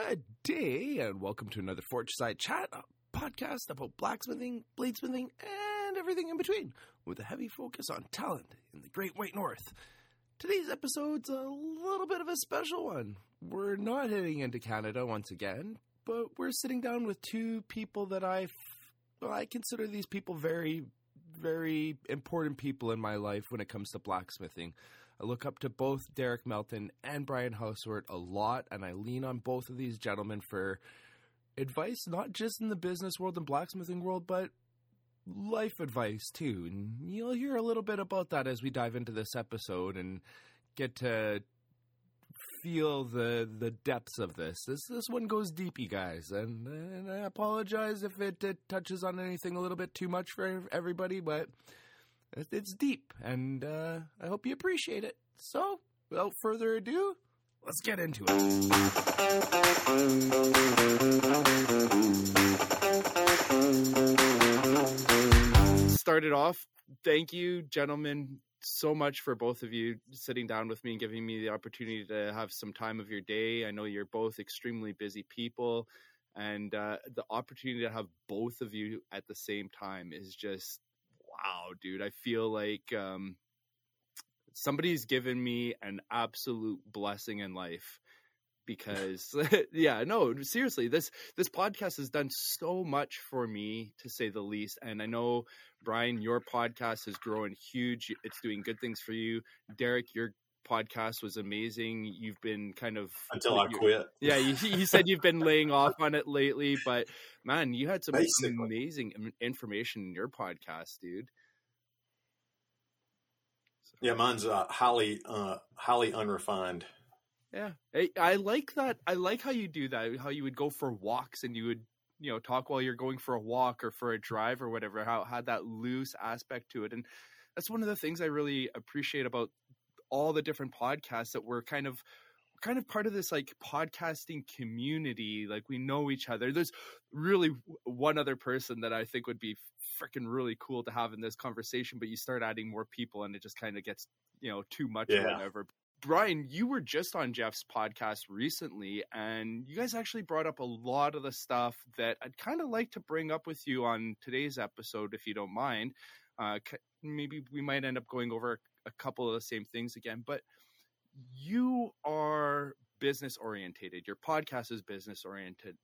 Good day, and welcome to another Forgeside Chat, a podcast about blacksmithing, bladesmithing, and everything in between, with a heavy focus on talent in the Great White North. Today's episode's a little bit of a special one. We're not heading into Canada once again, but we're sitting down with two people that I, well, I consider these people very, very important people in my life when it comes to blacksmithing. I look up to both Derek Melton and Brian Housewert a lot, and I lean on both of these gentlemen for advice, not just in the business world and blacksmithing world, but life advice too. And you'll hear a little bit about that as we dive into this episode and get to feel the the depths of this. This this one goes deep, you guys, and, and I apologize if it, it touches on anything a little bit too much for everybody, but it's deep, and uh, I hope you appreciate it. So, without further ado, let's get into it. Started off, thank you, gentlemen, so much for both of you sitting down with me and giving me the opportunity to have some time of your day. I know you're both extremely busy people, and uh, the opportunity to have both of you at the same time is just wow, dude, I feel like um, somebody's given me an absolute blessing in life because yeah no seriously this this podcast has done so much for me to say the least and i know brian your podcast is growing huge it's doing good things for you. Derek your podcast was amazing. You've been kind of until I quit. Yeah, you, you, said you've been laying off on it lately, but man, you had some Basically. amazing information in your podcast, dude. So. Yeah, mine's uh, highly, uh, highly unrefined. Yeah, I, I like that. I like how you do that. How you would go for walks and you would you know talk while you're going for a walk or for a drive or whatever how had that loose aspect to it and that's one of the things i really appreciate about all the different podcasts that we're kind of kind of part of this like podcasting community like we know each other. There's really one other person that i think would be freaking really cool to have in this conversation but you start adding more people and it just kind of gets you know too much yeah. or whatever. Brian you were just on jeff's podcast recently and you guys actually brought up a lot of the stuff that i'd kind of like to bring up with you on today's episode if you don't mind. Uh, maybe we might end up going over a couple of the same things again, but you are business orientated. Your podcast is business oriented,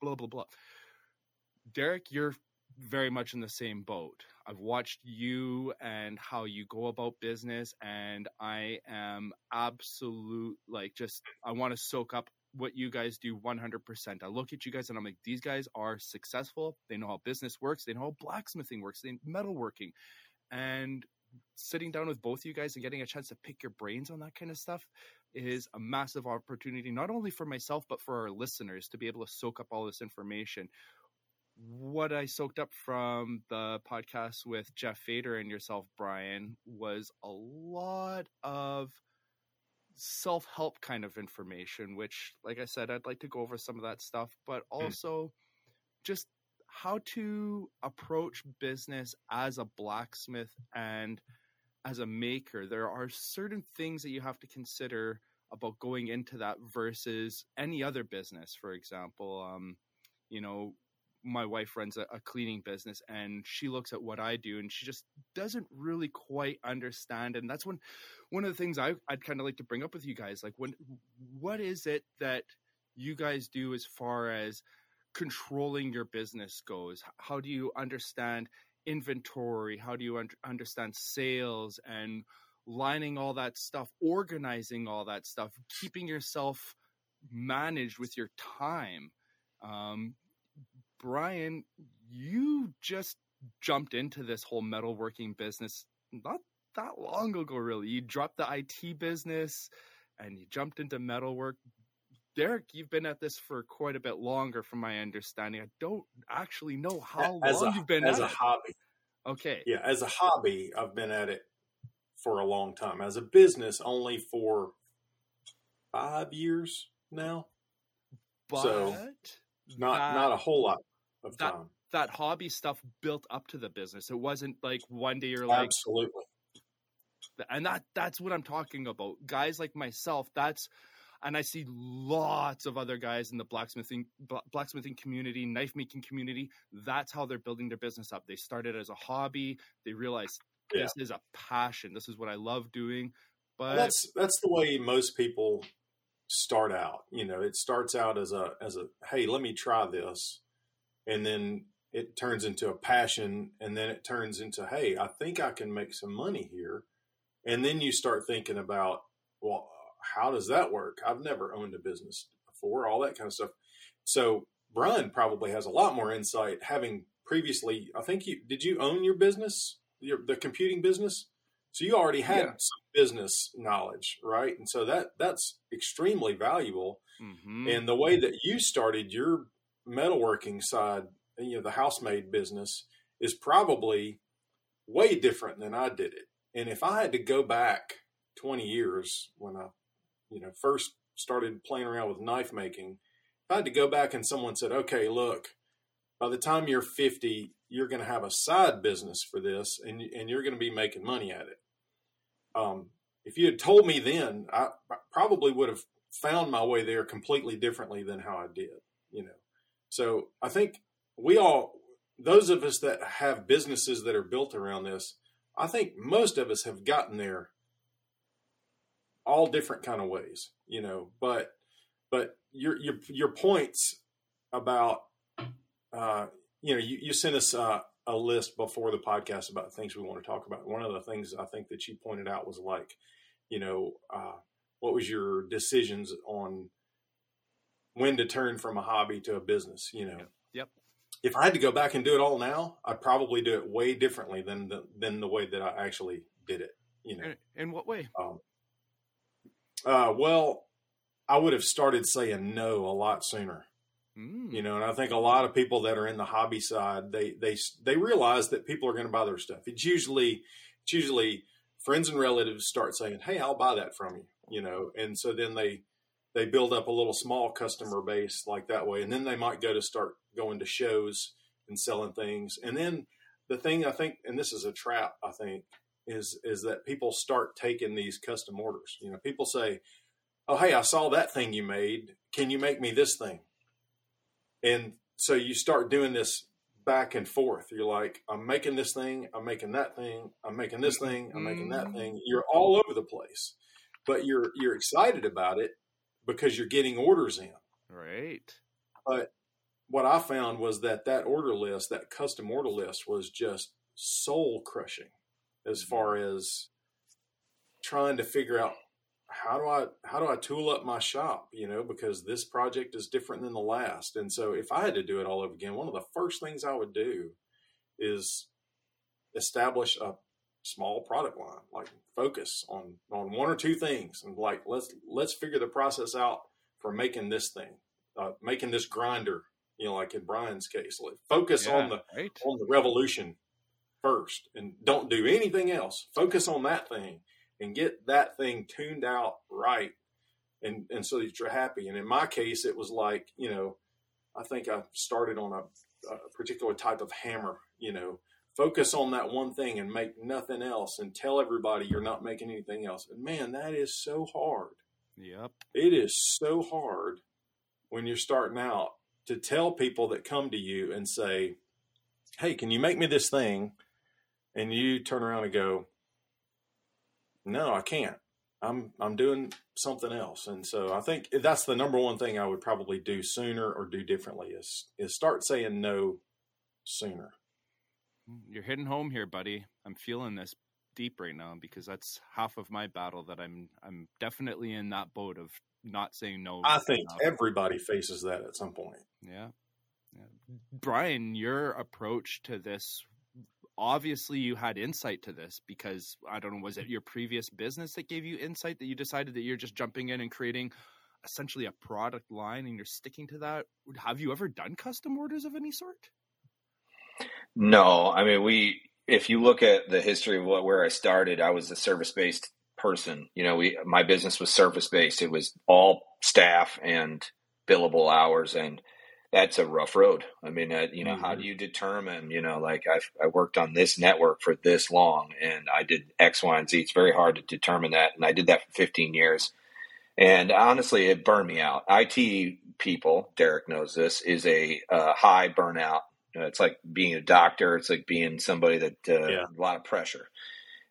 blah blah blah. Derek, you're very much in the same boat. I've watched you and how you go about business, and I am absolute like just I want to soak up what you guys do 100%. I look at you guys and I'm like, these guys are successful. They know how business works. They know how blacksmithing works. They metalworking, and sitting down with both of you guys and getting a chance to pick your brains on that kind of stuff is a massive opportunity, not only for myself, but for our listeners to be able to soak up all this information. What I soaked up from the podcast with Jeff Fader and yourself, Brian, was a lot of self help kind of information, which, like I said, I'd like to go over some of that stuff, but hmm. also mm. just how to approach business as a blacksmith and as a maker. There are certain things that you have to consider about going into that versus any other business. For example, um, you know, my wife runs a, a, cleaning business and she looks at what I do and she just doesn't really quite understand. And that's when one of the things I, I'd kind of like to bring up with you guys, like when, what is it that you guys do as far as controlling your business goes? How do you understand inventory? How do you un- understand sales and lining all that stuff, organizing all that stuff, keeping yourself managed with your time? Um, Brian, you just jumped into this whole metalworking business not that long ago, really. You dropped the IT business and you jumped into metalwork. Derek, you've been at this for quite a bit longer, from my understanding. I don't actually know how as long a, you've been at as a it. hobby. Okay. Yeah, as a hobby, I've been at it for a long time. As a business, only for five years now. But so not that, not a whole lot of that, time. That hobby stuff built up to the business. It wasn't like one day you're like absolutely. And that that's what I'm talking about. Guys like myself, that's and I see lots of other guys in the blacksmithing blacksmithing community, knife making community. That's how they're building their business up. They started as a hobby. They realized yeah. this is a passion. This is what I love doing. But that's that's the way most people start out. You know, it starts out as a as a hey, let me try this, and then it turns into a passion, and then it turns into hey, I think I can make some money here, and then you start thinking about well, how does that work? I've never owned a business before, all that kind of stuff. So Brian probably has a lot more insight, having previously. I think you did you own your business, your the computing business. So you already had yeah. some business knowledge, right? And so that that's extremely valuable. Mm-hmm. And the way that you started your metalworking side, you know, the Housemade business is probably way different than I did it. And if I had to go back 20 years when I, you know, first started playing around with knife making, if I had to go back and someone said, okay, look, by the time you're 50, you're going to have a side business for this and, and you're going to be making money at it um, if you had told me then, I, I probably would have found my way there completely differently than how I did. You know, so I think we all, those of us that have businesses that are built around this, I think most of us have gotten there all different kind of ways, you know, but, but your, your, your points about, uh, you know, you, you sent us, uh, a list before the podcast about things we want to talk about. One of the things I think that you pointed out was like, you know, uh, what was your decisions on when to turn from a hobby to a business? You know, yep. If I had to go back and do it all now, I'd probably do it way differently than the than the way that I actually did it. You know, in, in what way? Um, uh, well, I would have started saying no a lot sooner. Mm. You know, and I think a lot of people that are in the hobby side, they they they realize that people are going to buy their stuff. It's usually it's usually friends and relatives start saying, "Hey, I'll buy that from you," you know, and so then they they build up a little small customer base like that way, and then they might go to start going to shows and selling things, and then the thing I think, and this is a trap, I think, is is that people start taking these custom orders. You know, people say, "Oh, hey, I saw that thing you made. Can you make me this thing?" And so you start doing this back and forth. You're like, I'm making this thing, I'm making that thing, I'm making this thing, I'm making that thing. Mm-hmm. You're all over the place, but you're you're excited about it because you're getting orders in. Right. But what I found was that that order list, that custom order list, was just soul crushing as far as trying to figure out how do I how do I tool up my shop? You know, because this project is different than the last, and so if I had to do it all over again, one of the first things I would do is establish a small product line, like focus on on one or two things, and like let's let's figure the process out for making this thing, uh, making this grinder. You know, like in Brian's case, like focus yeah, on the right. on the revolution first, and don't do anything else. Focus on that thing and get that thing tuned out right and and so that you're happy. And in my case it was like you know i think i started on a, a particular type of hammer you know. Focus on that one thing and make nothing else and tell everybody you're not making anything else. And man that is so hard. Yep. It is so hard when you're starting out to tell people that come to you and say hey can you make me this thing and you turn around and go no, I can't. I'm I'm doing something else, and so I think that's the number one thing I would probably do sooner or do differently is is start saying no sooner. You're hitting home here, buddy. I'm feeling this deep right now because that's half of my battle that I'm I'm definitely in that boat of not saying no. I think enough. everybody faces that at some point. Yeah. yeah. Brian, your approach to this obviously you had insight to this because I don't know, was it mm. your previous business that gave you insight that you decided that you're just jumping in and creating essentially a product line and you're sticking to that? Have you ever done custom orders of any sort? No, I mean we. If you look at the history of what where I started, I was a service based person. You know, we my business was service based. It was all staff and billable hours, and that's a rough road. I mean, uh, you know, mm-hmm. how do you determine, you know, like I've, I worked on this network for this long and I did X, Y, and Z. It's very hard to determine that. And I did that for 15 years. And honestly, it burned me out. IT people, Derek knows this, is a uh, high burnout. it's like being a doctor. It's like being somebody that uh, yeah. a lot of pressure.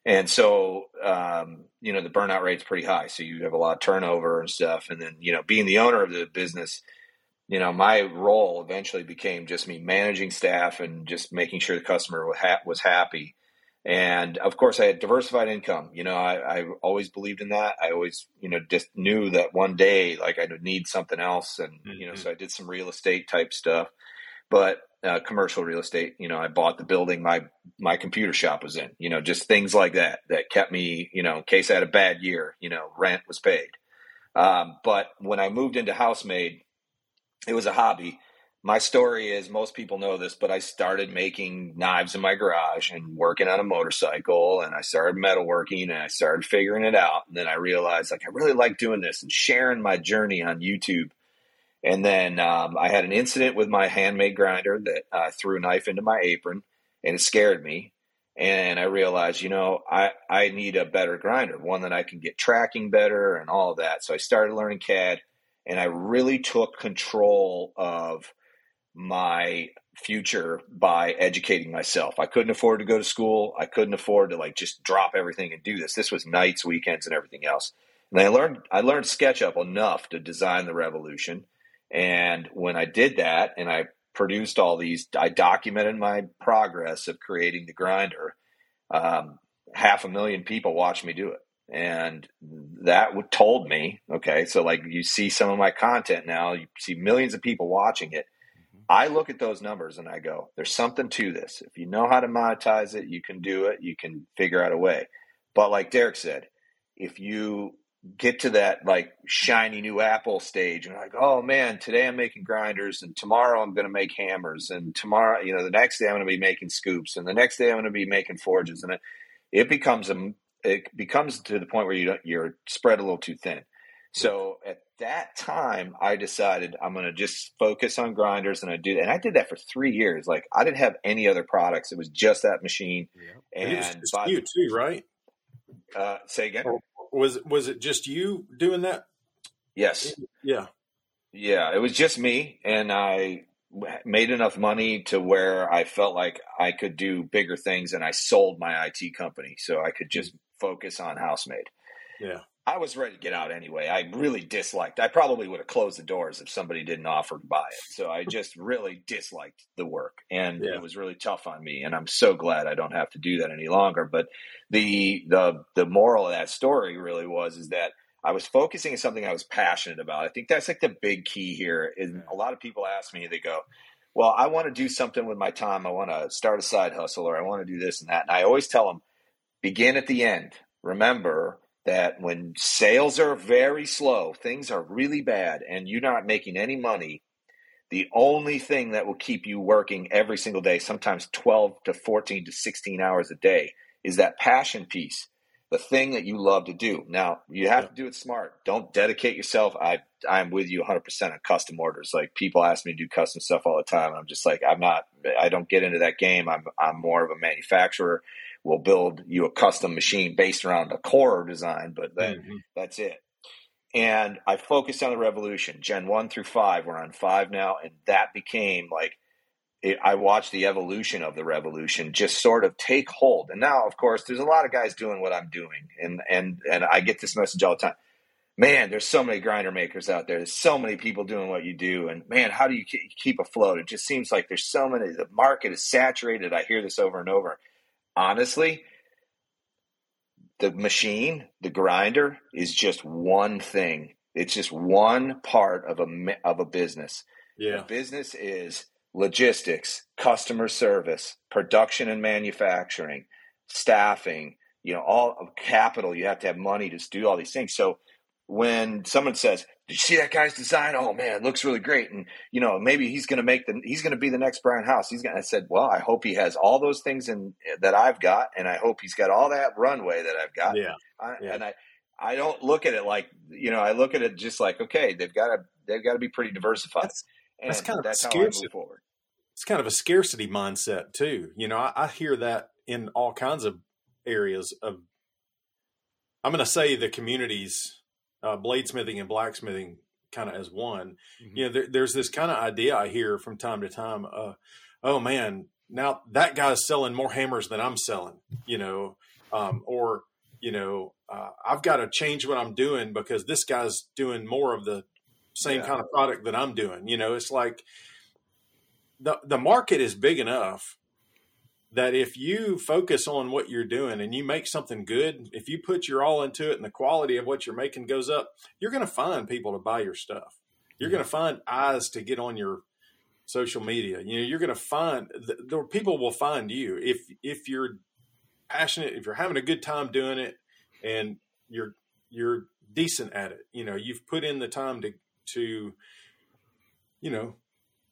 And so, um, you know, the burnout rate's pretty high. So you have a lot of turnover and stuff. And then, you know, being the owner of the business, you know, my role eventually became just me managing staff and just making sure the customer was happy. And of course, I had diversified income. You know, I, I always believed in that. I always, you know, just knew that one day, like, I would need something else. And, mm-hmm. you know, mm-hmm. so I did some real estate type stuff, but uh, commercial real estate. You know, I bought the building my my computer shop was in. You know, just things like that that kept me. You know, in case I had a bad year, you know, rent was paid. Um, but when I moved into Housemade, it was a hobby my story is most people know this, but I started making knives in my garage and working on a motorcycle and I started metalworking and I started figuring it out. And then I realized like I really like doing this and sharing my journey on YouTube. And then um, I had an incident with my handmade grinder that uh, threw a knife into my apron and it scared me. And I realized, you know, I, I need a better grinder, one that I can get tracking better and all that. So I started learning CAD and I really took control of – my future by educating myself. I couldn't afford to go to school. I couldn't afford to like just drop everything and do this. This was nights, weekends, and everything else. And I learned I learned SketchUp enough to design the revolution. And when I did that, and I produced all these, I documented my progress of creating the grinder. Um, half a million people watched me do it. And that told me, okay, so like you see some of my content now, you see millions of people watching it mm-hmm. I look at those numbers and I go, there's something to this. If you know how to monetize it, you can do it, you can figure out a way. But like Derek said, if you get to that like shiny new Apple stage and like, oh man, today I'm making grinders and tomorrow I'm going to make hammers and tomorrow, you know, the next day I'm going to be making scoops and the next day I'm going to be making forges and it, it becomes a, it becomes to the point where you you're spread a little too thin. So at that time, I decided I'm going to just focus on grinders, and I did, and I did that for three years. Like I didn't have any other products; it was just that machine. Yeah. And, and it by, you too, right? Uh, say again. Or was was it just you doing that? Yes. Yeah. Yeah, it was just me, and I made enough money to where I felt like I could do bigger things, and I sold my IT company so I could just focus on Housemade. Yeah. I was ready to get out anyway. I really disliked. I probably would have closed the doors if somebody didn't offer to buy it. So I just really disliked the work, and yeah. it was really tough on me. And I'm so glad I don't have to do that any longer. But the the the moral of that story really was is that I was focusing on something I was passionate about. I think that's like the big key here. Is a lot of people ask me, they go, "Well, I want to do something with my time. I want to start a side hustle, or I want to do this and that." And I always tell them, begin at the end. Remember that when sales are very slow, things are really bad, and you're not making any money, the only thing that will keep you working every single day, sometimes 12 to 14 to 16 hours a day, is that passion piece, the thing that you love to do. Now, you have yeah. to do it smart. Don't dedicate yourself. I I'm with you 100% on custom orders. Like people ask me to do custom stuff all the time. I'm just like I'm not I don't get into that game. I'm I'm more of a manufacturer we'll build you a custom machine based around a core design, but then mm-hmm. that's it. And I focused on the revolution, Gen 1 through 5. We're on 5 now. And that became like, it, I watched the evolution of the revolution just sort of take hold. And now, of course, there's a lot of guys doing what I'm doing. And, and, and I get this message all the time. Man, there's so many grinder makers out there. There's so many people doing what you do. And man, how do you keep afloat? It just seems like there's so many, the market is saturated. I hear this over and over honestly, the machine, the grinder, is just one thing. It's just one part of a of a business. Yeah, the business is logistics, customer service, production and manufacturing, staffing. You know, all of capital. You have to have money to do all these things. So when someone says, "Did you see that guy's design? Oh man, looks really great." And you know, maybe he's going to make the he's going to be the next Brian House. He's going. to I said, "Well, I hope he has all those things in that I've got, and I hope he's got all that runway that I've got." Yeah. I, yeah. And I I don't look at it like you know I look at it just like okay, they've got to they've got to be pretty diversified. That's, that's kind of that's how I move forward. It's kind of a scarcity mindset too. You know, I, I hear that in all kinds of areas of. I'm going to say the communities uh, bladesmithing and blacksmithing kind of as one. Mm-hmm. You know, there, there's this kind of idea I hear from time to time. Uh, oh man, now that guy's selling more hammers than I'm selling. You know, um, or you know, uh, I've got to change what I'm doing because this guy's doing more of the same yeah. kind of product that I'm doing. You know, it's like the the market is big enough that if you focus on what you're doing and you make something good, if you put your all into it and the quality of what you're making goes up, you're going to find people to buy your stuff. You're going to find eyes to get on your social media. You know, you're going to find the, the people will find you if if you're passionate, if you're having a good time doing it, and you're you're decent at it. You know, you've put in the time to to you know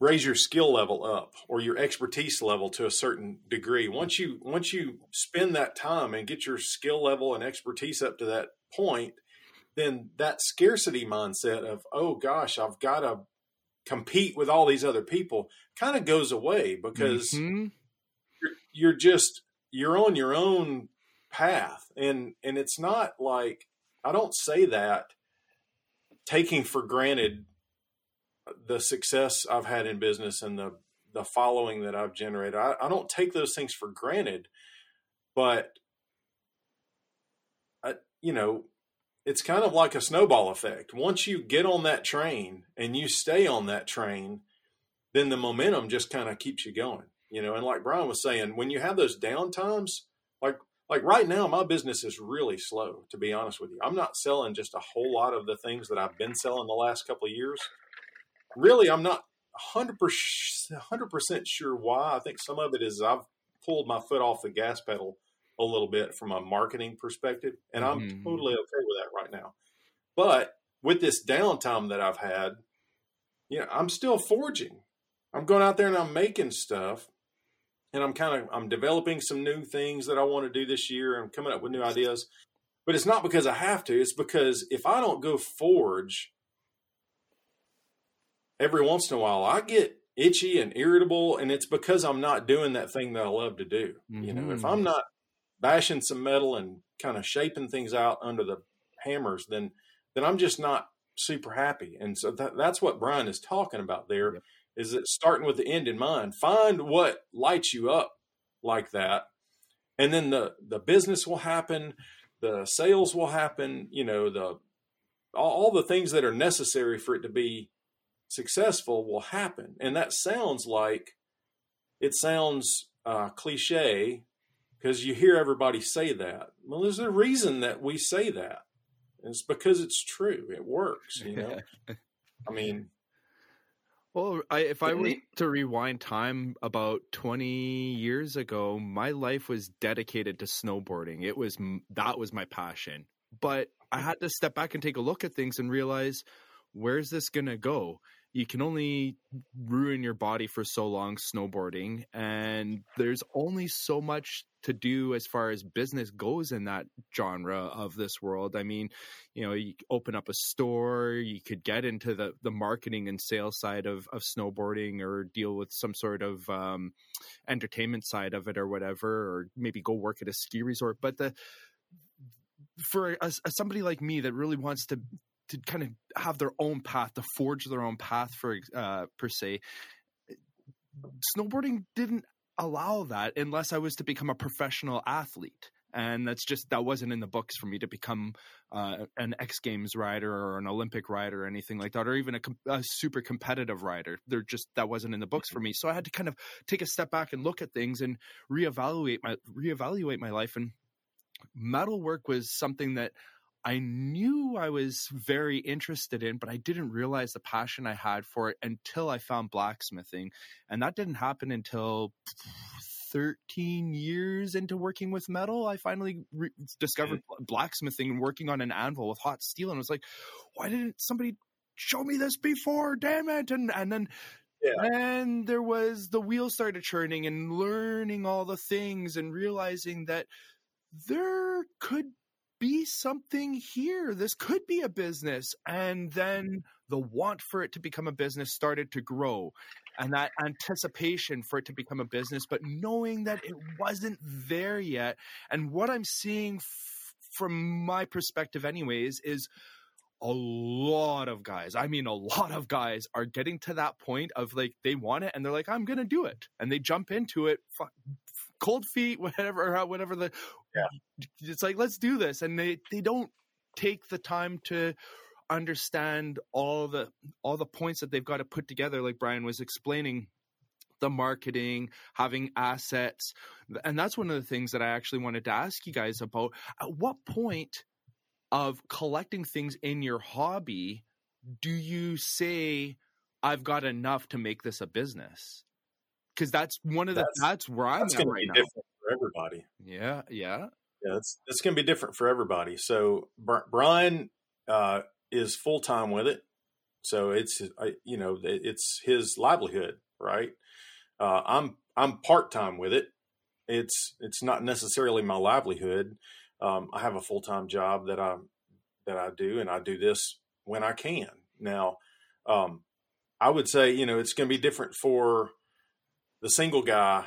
raise your skill level up or your expertise level to a certain degree. Once you once you spend that time and get your skill level and expertise up to that point, then that scarcity mindset of oh gosh, I've got to compete with all these other people kind of goes away because mm-hmm. you're, you're just you're on your own path and and it's not like I don't say that taking for granted the success I've had in business and the the following that I've generated. I, I don't take those things for granted, but I, you know, it's kind of like a snowball effect. Once you get on that train and you stay on that train, then the momentum just kind of keeps you going. You know, and like Brian was saying, when you have those down times, like like right now, my business is really slow. To be honest with you, I'm not selling just a whole lot of the things that I've been selling the last couple of years really, I'm not 100 percent sure why. I think some of it is I've pulled my foot off the gas pedal a little bit from a marketing perspective, and I'm mm-hmm. totally okay with that right now. But with this downtime that I've had, you know, I'm still forging. I'm going out there and I'm making stuff, and I'm kind of I'm developing some new things that I want to do this year. I'm coming up with new ideas, but it's not because I have to. It's because if I don't go forge every once in a while I get itchy and irritable, and it's because I'm not doing that thing that I love to do. Mm-hmm. You know, if I'm mm-hmm. not bashing some metal and kind of shaping things out under the hammers, then then I'm just not super happy. And so that, that's what Brian is talking about there. Yep. Is it starting with the end in mind? Find what lights you up like that, and then the the business will happen, the sales will happen. You know, the all, all the things that are necessary for it to be successful will happen. And that sounds like it sounds uh, cliche because you hear everybody say that. Well, there's a reason that we say that. it's because it's true. It works, you know. I mean, well, I, if I were to rewind time about 20 years ago, my life was dedicated to snowboarding. It was that was my passion. But I had to step back and take a look at things and realize where's this going to go? You can only ruin your body for so long snowboarding and there's only so much to do as far as business goes in that genre of this world. I mean you know you open up a store you could get into the the marketing and sales side of of snowboarding or deal with some sort of um, entertainment side of it or whatever or maybe go work at a ski resort. But the for a, a, somebody like me that really wants to to kind of have their own path, to forge their own path for uh, per se. Snowboarding didn't allow that unless I was to become a professional athlete. And that's just that wasn't in the books for me to become uh, an X Games rider or an Olympic rider or anything like that, or even a, a super competitive rider. They're just that wasn't in the books for me. So I had to kind of take a step back and look at things and reevaluate my reevaluate my life. And metalwork was something that I knew I was very interested in, but I didn't realize the passion I had for it until I found blacksmithing. And that didn't happen until 13 years into working with metal. I finally re- discovered blacksmithing and working on an anvil with hot steel. And I was like, why didn't somebody show me this before? Damn it. And, and then yeah. And there was the wheels started churning and learning all the things and realizing that there could be something here. This could be a business. And then the want for it to become a business started to grow and that anticipation for it to become a business, but knowing that it wasn't there yet. And what I'm seeing f- from my perspective, anyways, is a lot of guys, I mean, a lot of guys are getting to that point of like, they want it and they're like, I'm going to do it. And they jump into it, cold feet, whatever, whatever the, yeah. it's like, let's do this. And they, they don't take the time to understand all the, all the points that they've got to put together. Like Brian was explaining the marketing, having assets. And that's one of the things that I actually wanted to ask you guys about. At what point of collecting things in your hobby do you say, I've got enough to make this a business? Because that's one of the that's, that's where I'm that's at right now. Different everybody. Yeah, yeah, yeah. It's it's going to be different for everybody. So Brian uh, is full time with it, so it's you know it's his livelihood, right? Uh, I'm I'm part time with it. It's it's not necessarily my livelihood. Um, I have a full time job that I that I do, and I do this when I can. Now, um, I would say you know it's going to be different for the single guy,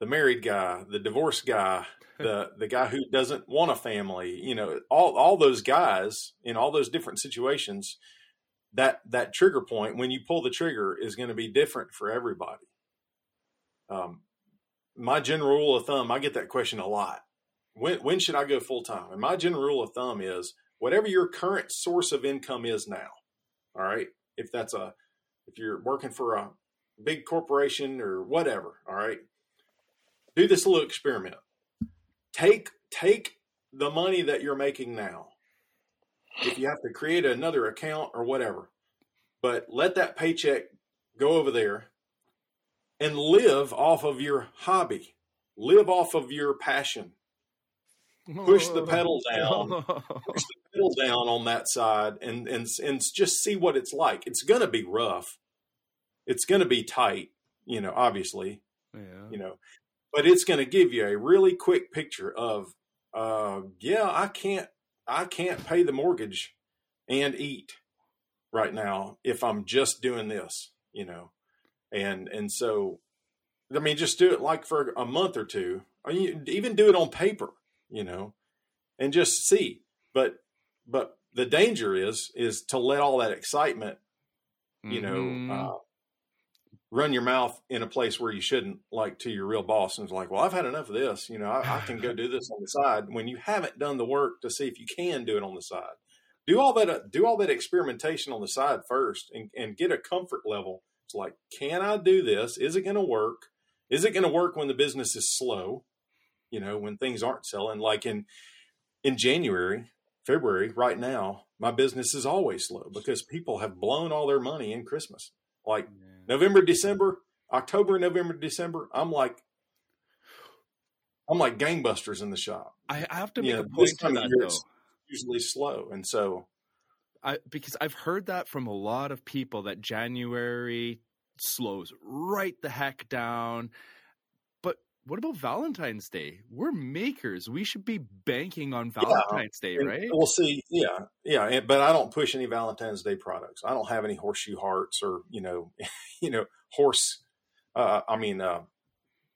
the married guy, the divorced guy, the the guy who doesn't want a family. You know, all all those guys in all those different situations. That that trigger point when you pull the trigger is going to be different for everybody. Um, my general rule of thumb, I get that question a lot. When when should I go full time? And my general rule of thumb is whatever your current source of income is now. All right, if that's a if you're working for a big corporation or whatever, all right, do this little experiment. Take take the money that you're making now. If you have to create another account or whatever, but let that paycheck go over there and live off of your hobby, live off of your passion. Push the pedal down, push the pedal down on that side, and and and just see what it's like. It's going to be rough. It's going to be tight, you know. Obviously, yeah. you know, but it's going to give you a really quick picture of, uh, yeah, I can't, I can't pay the mortgage and eat right now if I'm just doing this, you know and and so I mean, just do it like for a month or two, or you, even do it on paper, you know, and just see. But but the danger is is to let all that excitement, you mm-hmm. know, uh, run your mouth in a place where you shouldn't, like to your real boss, and it's like, well, I've had enough of this, you know, I, I can go do this on the side. When you haven't done the work to see if you can do it on the side, do all that uh, do all that experimentation on the side first, and, and get a comfort level it's like, can I do this? Is it going to work? Is it going to work when the business is slow? You know, when things aren't selling. Like in in January, February, right now, my business is always slow because people have blown all their money in Christmas. Like. November, December, October, November, December, I'm like I'm like gangbusters in the shop. I have to make you know, a point to that though. usually slow, and so I, because I've heard that from a lot of people that January slows right the heck down. What about Valentine's Day? We're makers. We should be banking on Valentine's yeah, Day, right? We'll see. Yeah, yeah. But I don't push any Valentine's Day products. I don't have any horseshoe hearts or you know, you know, horse. Uh, I mean, uh,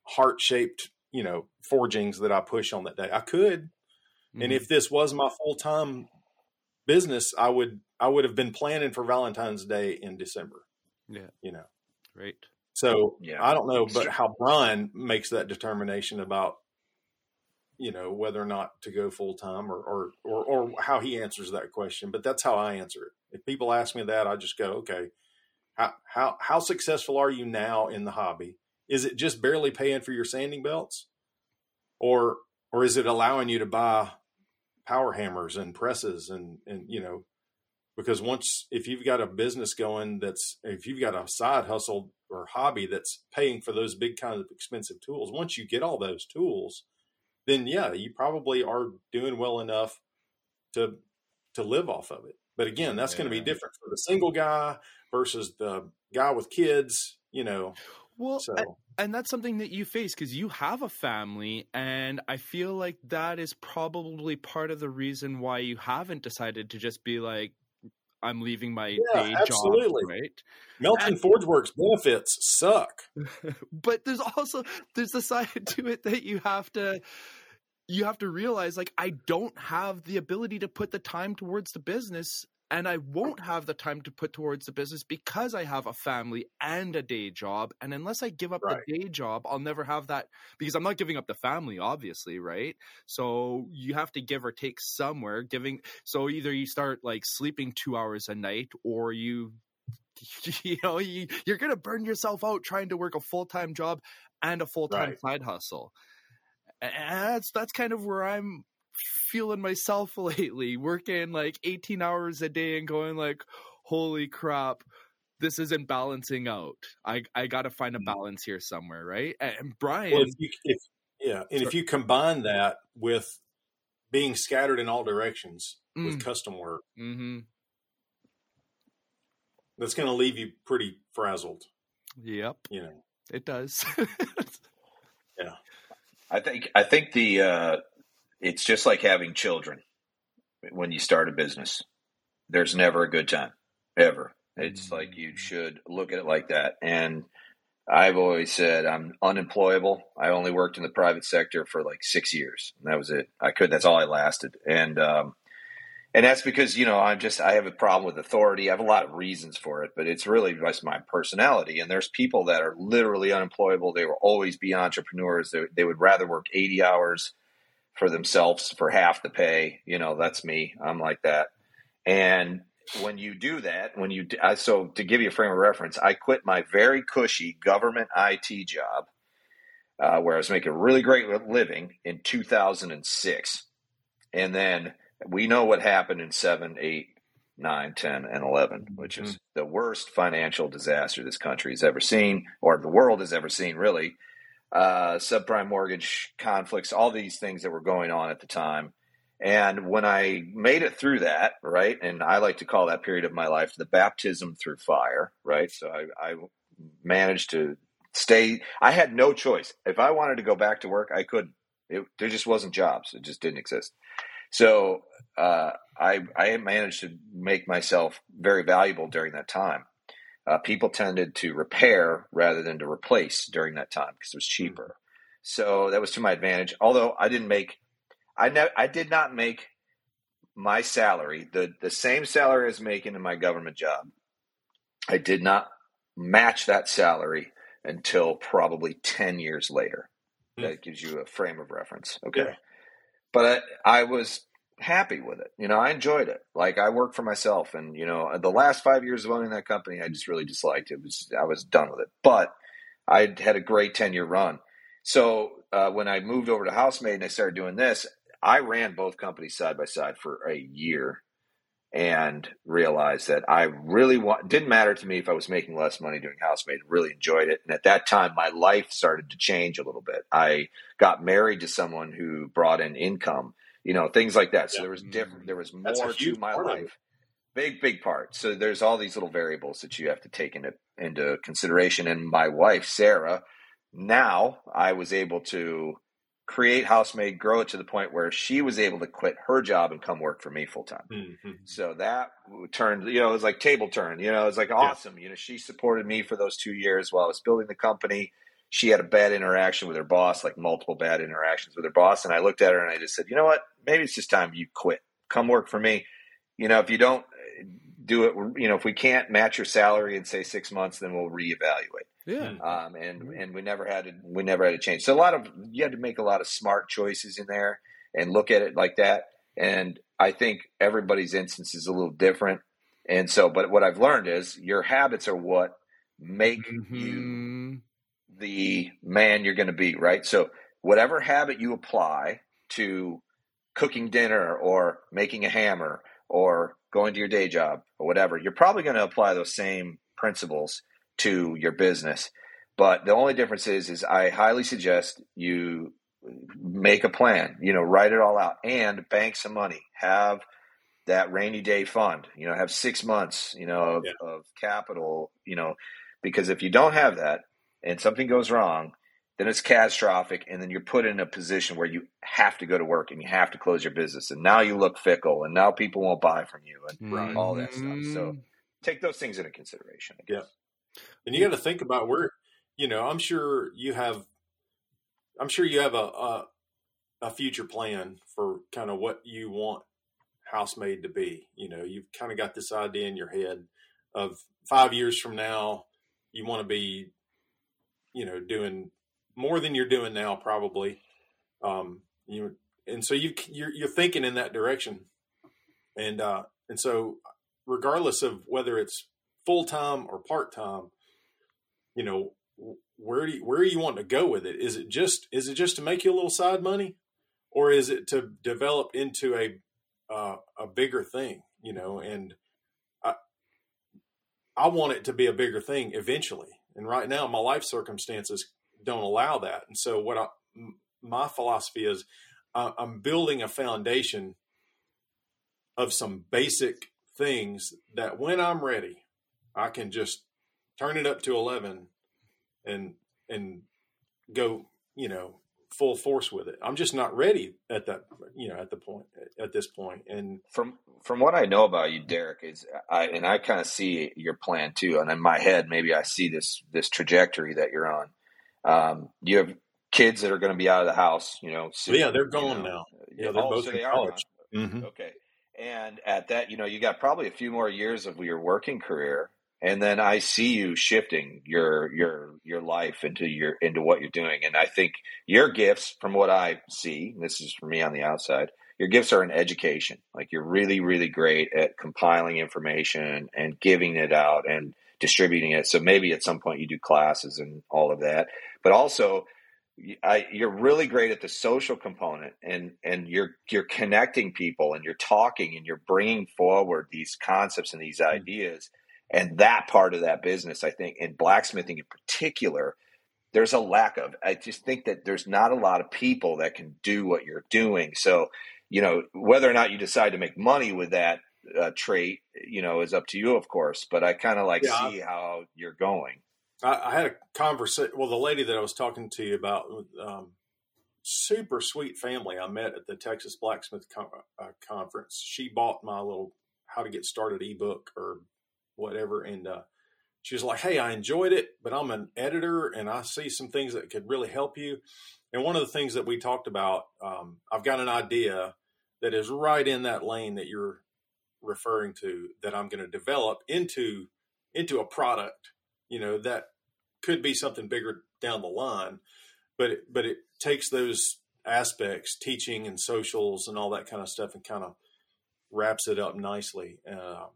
heart shaped you know forgings that I push on that day. I could, mm-hmm. and if this was my full time business, I would I would have been planning for Valentine's Day in December. Yeah, you know, right. So yeah. I don't know, but how Brian makes that determination about you know whether or not to go full time or, or or or how he answers that question. But that's how I answer it. If people ask me that, I just go, okay, how how how successful are you now in the hobby? Is it just barely paying for your sanding belts, or or is it allowing you to buy power hammers and presses and and you know because once if you've got a business going that's if you've got a side hustle or hobby that's paying for those big kind of expensive tools once you get all those tools then yeah you probably are doing well enough to to live off of it but again that's yeah. going to be different for the single guy versus the guy with kids you know well, so. and that's something that you face because you have a family, and I feel like that is probably part of the reason why you haven't decided to just be like, I'm leaving my yeah, day absolutely. job, right? Melton Forge Works benefits suck. but there's also there's a side to it that you have to you have to realize like I don't have the ability to put the time towards the business and I won't have the time to put towards the business because I have a family and a day job. And unless I give up Right. the day job, I'll never have that because I'm not giving up the family, obviously, right? So you have to give or take somewhere. Giving so either you start like sleeping two hours a night, or you, you know, you, you're gonna burn yourself out trying to work a full time job and a full time Right. side hustle. And that's that's kind of where I'm feeling myself lately, working like 18 hours a day and going like, holy crap, this isn't balancing out. I I got to find a Mhm. balance here somewhere, right? And Brian, Well, if you, if, yeah, and if you combine that with being scattered in all directions with Mm. custom work, hmm that's going to leave you pretty frazzled. yep, You know, it does. Yeah. I think I think the uh, it's just like having children when you start a business. There's never a good time ever. It's like you should look at it like that. And I've always said I'm unemployable. I only worked in the private sector for like six years, and that was it. I could. That's all I lasted. And um, and that's because you know I'm just I have a problem with authority. I have a lot of reasons for it, but it's really just my personality. And there's people that are literally unemployable. They will always be entrepreneurs. They, they would rather work 80 hours for themselves for half the pay. You know, that's me. I'm like that. And when you do that, when you I, so to give you a frame of reference, I quit my very cushy government IT job uh, where I was making a really great living in 2006, and then we know what happened in seven, eight, nine, 10, and 11, which is the worst financial disaster this country has ever seen, or the world has ever seen, really. Uh, subprime mortgage conflicts, all these things that were going on at the time. And when I made it through that, right, and I like to call that period of my life the baptism through fire, right? So I, I managed to stay. I had no choice. If I wanted to go back to work, I could. It, there just wasn't jobs. It just didn't exist. So uh, I I managed to make myself very valuable during that time. Uh, people tended to repair rather than to replace during that time because it was cheaper. So that was to my advantage. Although I didn't make, I ne- I did not make my salary the the same salary I was making in my government job. I did not match that salary until probably ten years later. Hmm. That gives you a frame of reference. Okay Yeah. but I, I was happy with it. You know, I enjoyed it. Like I worked for myself, and you know, the last five years of owning that company, I just really disliked it. it was I was done with it. But I had a great ten year run. So uh, when I moved over to Housemade and I started doing this, I ran both companies side by side for a year, and realized that I really want. Didn't matter to me if I was making less money doing Housemade. Really enjoyed it, and at that time, my life started to change a little bit. I got married to someone who brought in income, you know, things like that. So Yeah. there was different. There was more to my part of it. life. Big, big part. So there's all these little variables that you have to take into into consideration. And my wife, Sarah, now I was able to create Housemade, grow it to the point where she was able to quit her job and come work for me full time. Mhm. So that turned, you know, it was like table turn. You know, it was like awesome. You know, she supported me for those two years while I was building the company. She had a bad interaction with her boss, like multiple bad interactions with her boss. And I looked at her and I just said, you know what? Maybe it's just time you quit. Come work for me. You know, if you don't do it, you know, if we can't match your salary in say six months, then we'll reevaluate. yeah. Um, and and we never had to we never had to change. So a lot of you had to make a lot of smart choices in there and look at it like that. And I think everybody's instance is a little different. And so, but what I've learned is your habits are what make you Mhm. The man you're going to be, right? So whatever habit you apply to cooking dinner or making a hammer or going to your day job or whatever, you're probably going to apply those same principles to your business. But the only difference is, is I highly suggest you make a plan, you know, write it all out and bank some money. Have that rainy day fund, you know, have six months, you know, of, Yeah. of capital, you know, because if you don't have that and something goes wrong, then it's catastrophic. And then you're put in a position where you have to go to work and you have to close your business. And now you look fickle and now people won't buy from you and Right. all that stuff. So take those things into consideration. I guess. And you got to think about where, you know, I'm sure you have, I'm sure you have a, a, a future plan for kind of what you want house made to be. You know, you've kind of got this idea in your head of five years from now, you want to be, you know, doing more than you're doing now, probably. Um, you and so you you're, you're thinking in that direction, and uh, and so regardless of whether it's full time or part time, you know, where do you, where do you want to go with it? Is it just is it just to make you a little side money, or is it to develop into a uh, a bigger thing? You know, and I I want it to be a bigger thing eventually. And right now, my life circumstances don't allow that. And so, what I, my philosophy is, I'm building a foundation of some basic things that when I'm ready, I can just turn it up to 11 and and go, you know, full force with it. I'm just not ready at that, you know, at the point at this point. And from from what I know about you, Derek, is I and I kind of see your plan too. And in my head, maybe I see this this trajectory that you're on. Um, you have kids that are going to be out of the house, you know. Soon, yeah, they're gone you know. now. Yeah, they're oh, both so in they college. Mm-hmm. Okay. And at that, you know, you got probably a few more years of your working career and then I see you shifting your your your life into your into what you're doing. And I think your gifts, from what I see, this is for me on the outside, your gifts are in education. Like you're really really great at compiling information and giving it out and distributing it. So maybe at some point you do classes and all of that, but also. I, you're really great at the social component and and you're you're connecting people and you're talking and you're bringing forward these concepts and these mm-hmm. And that part of that business, I think, in blacksmithing in particular, there's a lack of. I just think that there's not a lot of people that can do what you're doing. So, you know, whether or not you decide to make money with that uh, trait, you know, is up to you, of course. But I kind of like yeah, see how you're going. I, I had a conversation. Well, the lady that I was talking to you about, um, super sweet family I met at the Texas Blacksmith Con- uh, Conference. She bought my little "How to Get Started" ebook or whatever. And uh, she was like, Hey, I enjoyed it, but I'm an editor and I see some things that could really help you. And one of the things that we talked about, um, I've got an idea that is right in that lane that you're referring to that I'm going to develop into into a product, you know, that could be something bigger down the line, but it, but it takes those aspects, teaching and socials and all that kind of stuff, and kind of wraps it up nicely. Um,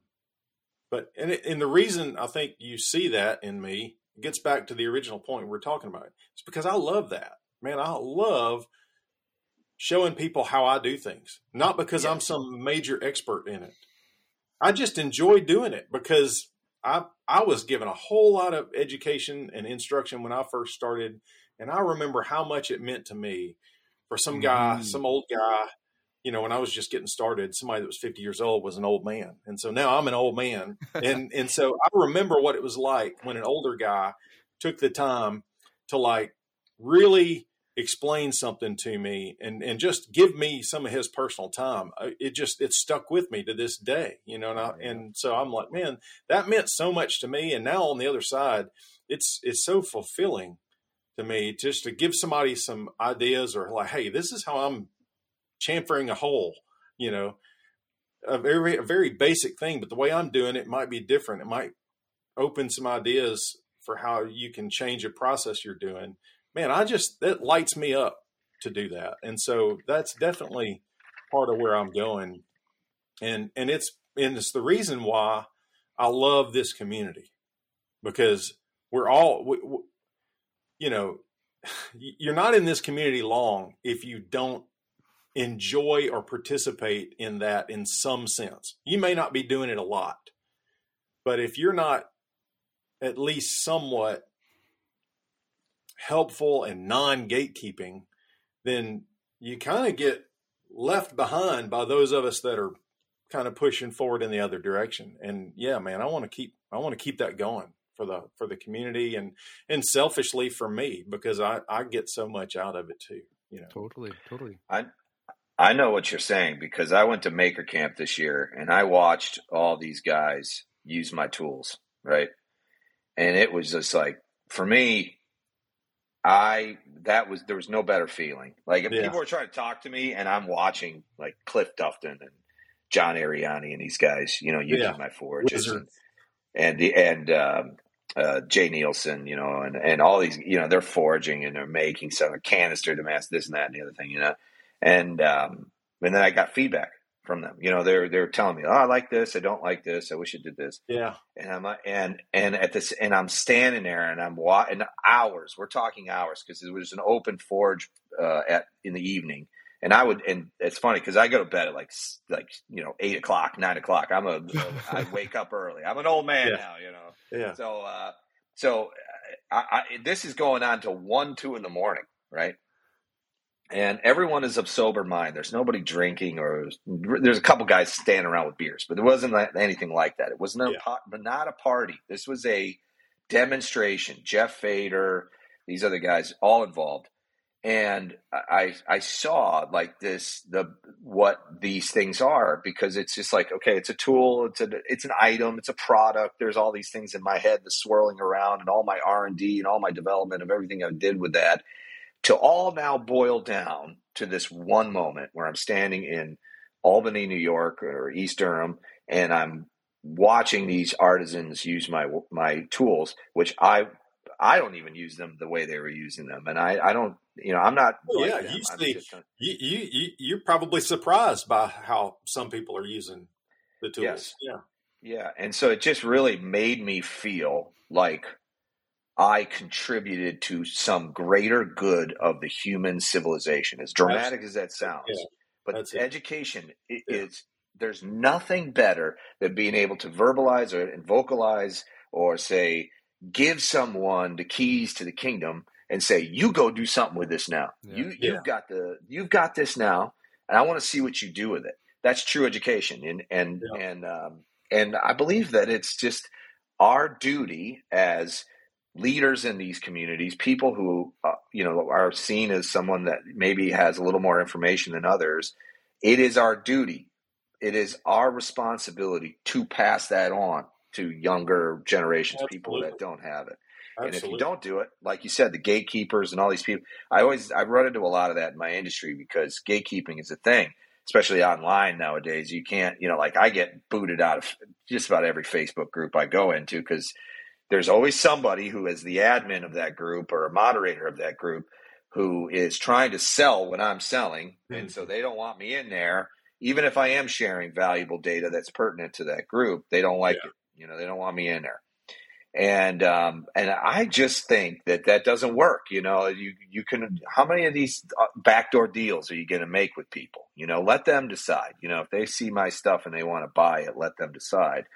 but and it, and the reason I think you see that in me gets back to the original point we're talking about. It's because I love that. Man, I love showing people how I do things. Not because I'm some major expert in it. I just enjoy doing it because I I was given a whole lot of education and instruction when I first started and I remember how much it meant to me for some guy, mm. some old guy you know, when I was just getting started, somebody that was 50 years old was an old man. And so now I'm an old man. and, and so I remember what it was like when an older guy took the time to like really explain something to me and, and just give me some of his personal time. Uh, it just, it stuck with me to this day, you know, and, I, and so I'm like, man, that meant so much to me. And now on the other side, it's, it's so fulfilling to me just to give somebody some ideas or like, Hey, this is how I'm chamfering a hole, you know, a very a very basic thing. But the way I'm doing it might be different. It might open some ideas for how you can change a process you're doing. Man, I just that lights me up to do that, and so that's definitely part of where I'm going, and and it's and it's the reason why I love this community because we're all we, we, you know you're not in this community long if you don't enjoy or participate in that in some sense. You may not be doing it a lot, but if you're not at least somewhat helpful and non gatekeeping, then you kind of get left behind by those of us that are kind of pushing forward in the other direction. And yeah, man, I want to keep I want to keep that going for the for the community and and selfishly for me because I I get so much out of it too. You know, totally, totally. I I know what you're saying because I went to Maker Camp this year and I watched all these guys use my tools, right? And it was just like for me, I that was there was no better feeling. Like if yeah. people were trying to talk to me and I'm watching like Cliff Dufton and John Ariani and these guys, you know, using Yeah. my forges and, and the and um, uh, Jay Nielsen, you know, and and all these, you know, they're forging and they're making some canister damascus this and that and the other thing, you know, and um, and then I got feedback from them, you know, they're they're telling me, oh, I like this, I don't like this, I wish it did this, Yeah. and I'm and and at this and I'm standing there and I'm wa- and hours. We're talking hours because it was an open forge uh, at in the evening, and I would and it's funny because I go to bed at like like you know eight o'clock, nine o'clock. I'm a I wake up early. I'm an old man Yeah. now, you know. Yeah. So uh, so uh, I, I, this is going on to one two in the morning, right? And everyone is of sober mind. There's nobody drinking, or there's a couple guys standing around with beers, but there wasn't anything like that. It was no, Yeah. but not a party. This was a demonstration. Jeff Fader, these other guys, all involved, and I I saw like this the what these things are because it's just like okay, it's a tool, it's a it's an item, it's a product. There's all these things in my head that's swirling around, and all my R and D and all my development of everything I did with that to all now boil down to this one moment where I'm standing in Albany, New York, or East Durham, and I'm watching these artisans use my my tools, which I I don't even use them the way they were using them, and I I don't you know I'm not Oh, yeah, them. you see- kind of- You, you, you, you're probably surprised by how some people are using the tools. Yes. Yeah. Yeah, and so it just really made me feel like I contributed to some greater good of the human civilization. As dramatic as that sounds, Yeah, but that's education i- Yeah. is there's nothing better than being able to verbalize or and vocalize or say give someone the keys to the kingdom and say you go do something with this now. Yeah. You you've got the you've got this now, and I want to see what you do with it. That's true education, and and and um, and I believe that it's just our duty as leaders in these communities, people who uh, you know are seen as someone that maybe has a little more information than others. It is our duty. It is our responsibility to pass that on to younger generations, people that don't have it. And if you don't do it, like you said, the gatekeepers and all these people, I always I run into a lot of that in my industry because gatekeeping is a thing, especially online nowadays. You can't, you know, like I get booted out of just about every Facebook group I go into because there's always somebody who is the admin of that group or a moderator of that group who is trying to sell what I'm selling, and so they don't want me in there, even if I am sharing valuable data that's pertinent to that group. They don't like it, you know, they don't want me in there and um, and I just think that that doesn't work. You know, you you can how many of these uh, backdoor deals are you going to make with people? You know, let them decide. You know, if they see my stuff and they want to buy it, let them decide.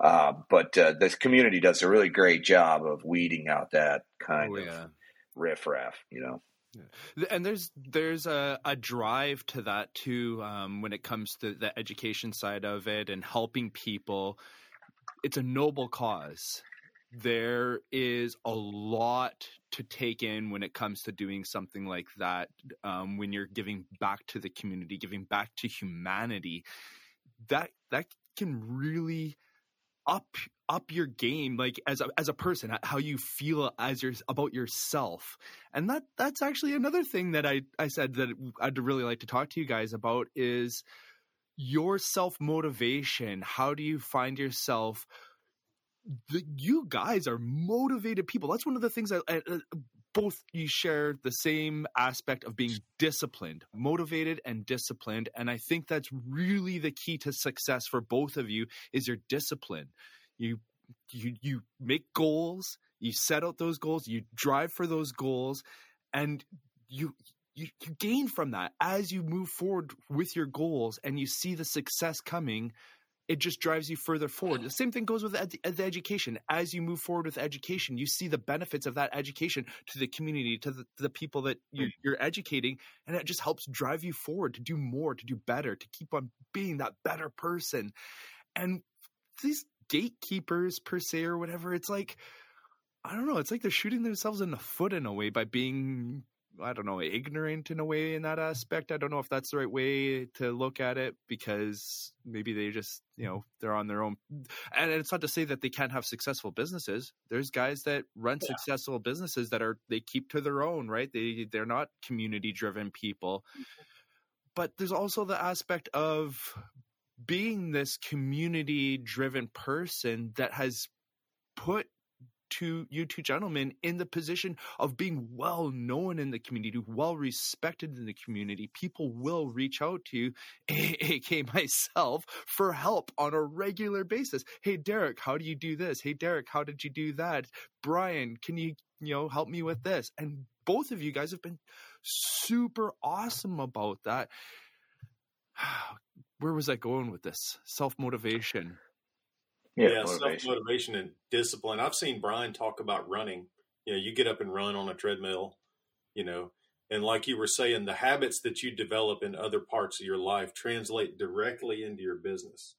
Uh, but uh, this community does a really great job of weeding out that kind Oh, of yeah. riffraff. You know, and there's there's a, a drive to that too um, when it comes to the education side of it and helping people it's a noble cause there is a lot to take in when it comes to doing something like that um, when you're giving back to the community giving back to humanity that that can really up up your game like as a, as a person how you feel as your about yourself. And that that's actually another thing that I I said that I'd really like to talk to you guys about is your self motivation how do you find yourself? The, you guys are motivated people. That's one of the things I, I uh, both you share the same aspect of being disciplined motivated and disciplined and i think that's really the key to success for both of you is your discipline. You you you make goals you set out those goals you drive for those goals and you you, you gain from that. As you move forward with your goals and you see the success coming it just drives you further forward. The same thing goes with ed- the education. As you move forward with education you see the benefits of that education to the community to the, to the people that you're, hmm. you're educating and it just helps drive you forward to do more to do better to keep on being that better person. And these gatekeepers per se or whatever it's like i don't know it's like they're shooting themselves in the foot in a way by being i don't know ignorant in a way in that aspect. I don't know if that's the right way to look at it because maybe they just you know they're on their own. And it's not to say that they can't have successful businesses. There's guys that run Yeah. successful businesses that are they keep to their own right? They they're not community driven people mm-hmm. but there's also the aspect of being this community driven person that has put to you two gentlemen in the position of being well known in the community, well respected in the community. People will reach out to you, aka myself, for help on a regular basis. Hey, Derek, how do you do this? Hey, Derek, how did you do that? Brian, can you you know help me with this? And both of you guys have been super awesome about that. Where was I going with this? Self motivation. Yeah, yeah self motivation and discipline. I've seen Brian talk about running. You know, you get up and run on a treadmill, you know, and like you were saying, the habits that you develop in other parts of your life translate directly into your business.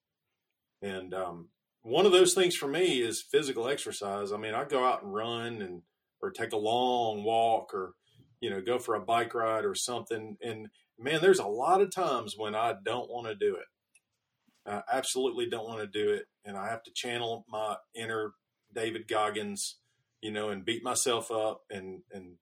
And um, one of those things for me is physical exercise. I mean, I go out and run and or take a long walk or you know go for a bike ride or something. And man, there's a lot of times when I don't want to do it. I absolutely don't want to do it, and I have to channel my inner David Goggins, you know, and beat myself up and and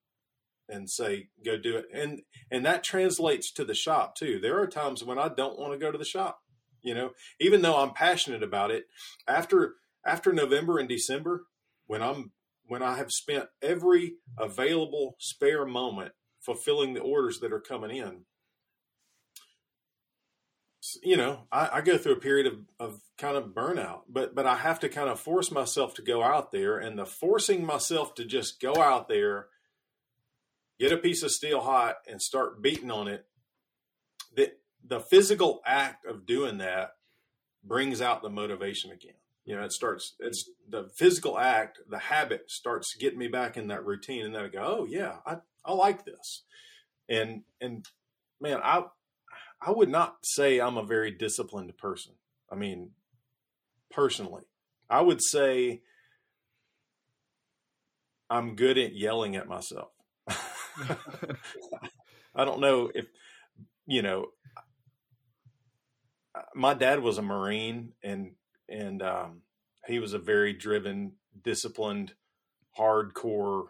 and say go do it, and and that translates to the shop too. There are times when I don't want to go to the shop, you know, even though I'm passionate about it. After after November and December, when I'm when I have spent every available spare moment fulfilling the orders that are coming in, you know, I, I, go through a period of, of kind of burnout, but but I have to kind of force myself to go out there, and the forcing myself to just go out there, get a piece of steel hot, and start beating on it. That the physical act of doing that brings out the motivation again. You know, it starts. It's the physical act, the habit starts getting me back in that routine, and then I go, oh yeah, I I like this, and and man, I I would not say I'm a very disciplined person. I mean, personally, I would say I'm good at yelling at myself. I don't know if, you know, my dad was a Marine and, and, um, he was a very driven, disciplined, hardcore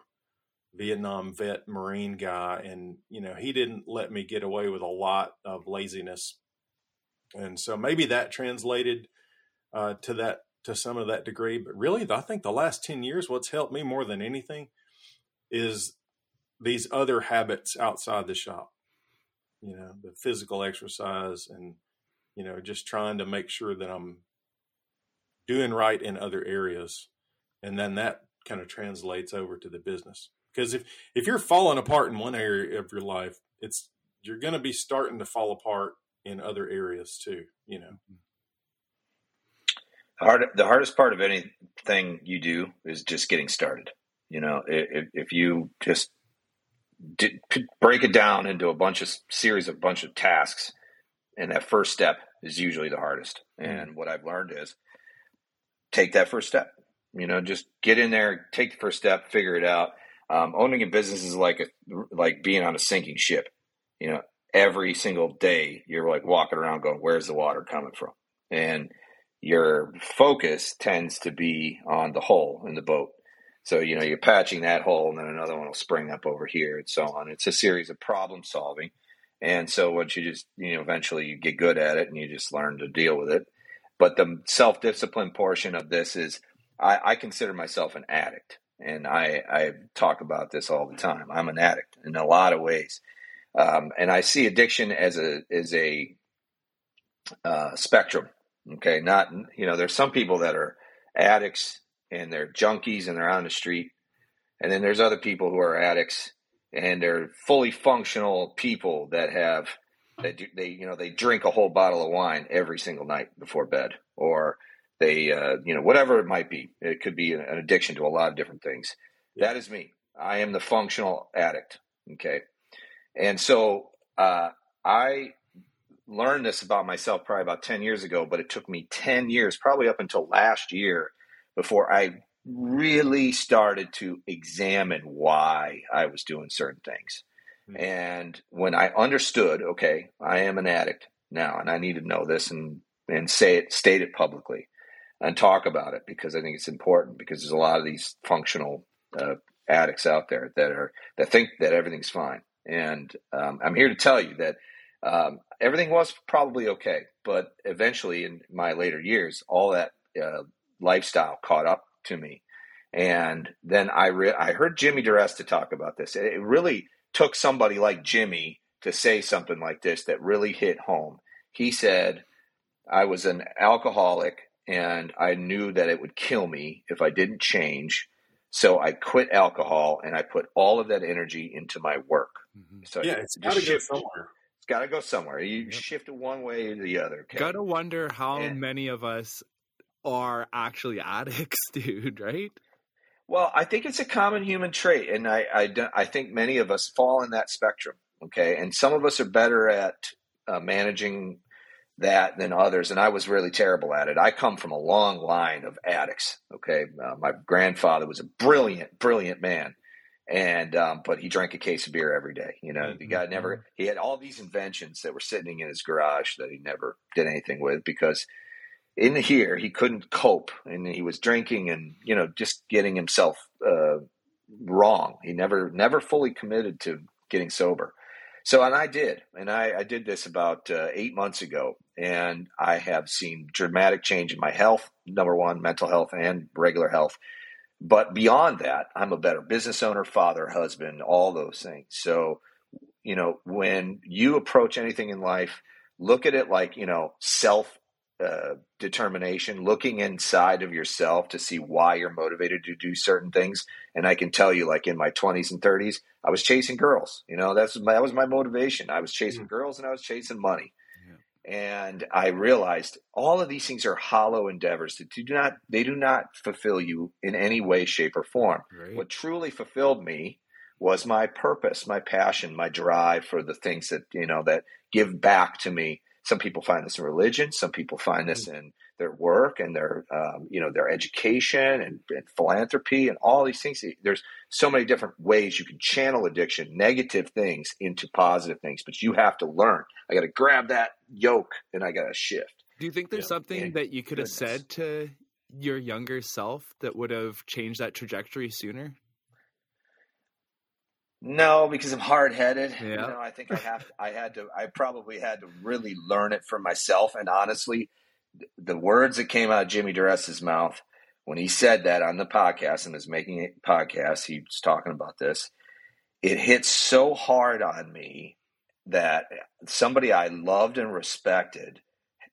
Vietnam vet Marine guy, and you know he didn't let me get away with a lot of laziness, and so maybe that translated uh, to that to some of that degree. But really, I think the last ten years, what's helped me more than anything is these other habits outside the shop. You know, the physical exercise, and you know, just trying to make sure that I'm doing right in other areas, and then that kind of translates over to the business because if if you're falling apart in one area of your life it's you're going to be starting to fall apart in other areas too you know? Hard the hardest part of anything you do is just getting started you know? If, if you just did, break it down into a bunch of series of bunch of tasks and that first step is usually the hardest. Mm-hmm. and what i've learned is take that first step you know? Just get in there take the first step figure it out um, owning a business is like a, like being on a sinking ship. You know, every single day you're like walking around going, "Where's the water coming from?" And your focus tends to be on the hole in the boat. So you know you're patching that hole, and then another one will spring up over here, and so on. It's a series of problem solving. And so once you just you know eventually you get good at it, and you just learn to deal with it. But the self discipline portion of this is I, I consider myself an addict and I, I talk about this all the time. I'm an addict in a lot of ways, um, and I see addiction as a as a uh, spectrum. Okay, not you know, there's some people that are addicts and they're junkies and they're on the street, and then there's other people who are addicts and they're fully functional people that have they they you know they drink a whole bottle of wine every single night before bed or they uh, you know whatever it might be it could be an addiction to a lot of different things yeah. that is me i am the functional addict okay and so uh, i learned this about myself probably about 10 years ago but it took me 10 years probably up until last year before i really started to examine why i was doing certain things mm-hmm. and when i understood okay i am an addict now and i need to know this and and say it state it publicly and talk about it because I think it's important because there's a lot of these functional uh, addicts out there that are that think that everything's fine. And um, I'm here to tell you that um, everything was probably okay. But eventually, in my later years, all that uh, lifestyle caught up to me. And then I re- I heard Jimmy DiResta talk about this. It really took somebody like Jimmy to say something like this that really hit home. He said, I was an alcoholic and I knew that it would kill me if I didn't change. So I quit alcohol and I put all of that energy into my work. Mm-hmm. So yeah, it's got to go somewhere. It's got to go somewhere. You yep. shift it one way or the other. Okay? Got to wonder how and, many of us are actually addicts, dude. Right? Well, I think it's a common human trait, and I, I, I think many of us fall in that spectrum. Okay, and some of us are better at uh, managing that than others, and I was really terrible at it. I come from a long line of addicts. Okay, uh, my grandfather was a brilliant, brilliant man, and um, but he drank a case of beer every day. You know, mm-hmm. the guy never. Mm-hmm. He had all these inventions that were sitting in his garage that he never did anything with because in here he couldn't cope, and he was drinking and you know just getting himself uh, wrong. He never never fully committed to getting sober. So, and I did, and I, I did this about uh, eight months ago, and I have seen dramatic change in my health. Number one, mental health and regular health. But beyond that, I'm a better business owner, father, husband, all those things. So, you know, when you approach anything in life, look at it like you know self uh, determination, looking inside of yourself to see why you're motivated to do certain things. And I can tell you, like in my 20s and 30s, I was chasing girls. You know, that's my, that was my motivation. I was chasing girls and I was chasing money. And I realized all of these things are hollow endeavors that do not they do not fulfill you in any way, shape, or form. Right. What truly fulfilled me was my purpose, my passion, my drive for the things that you know that give back to me some people find this in religion. Some people find this mm. in their work and their, um, you know, their education and, and, philanthropy and all these things. There's so many different ways you can channel addiction, negative things into positive things, but you have to learn. I got to grab that yoke and I got to shift. Do you think there's yeah. something and that you could goodness. have said to your younger self that would have changed that trajectory sooner? No, because I'm hard headed. Yeah. You know, I think I have. I had to. I probably had to really learn it for myself. And honestly, the words that came out of Jimmy DiResta's mouth when he said that on the podcast and was making a podcast, he was talking about this. It hit so hard on me that somebody I loved and respected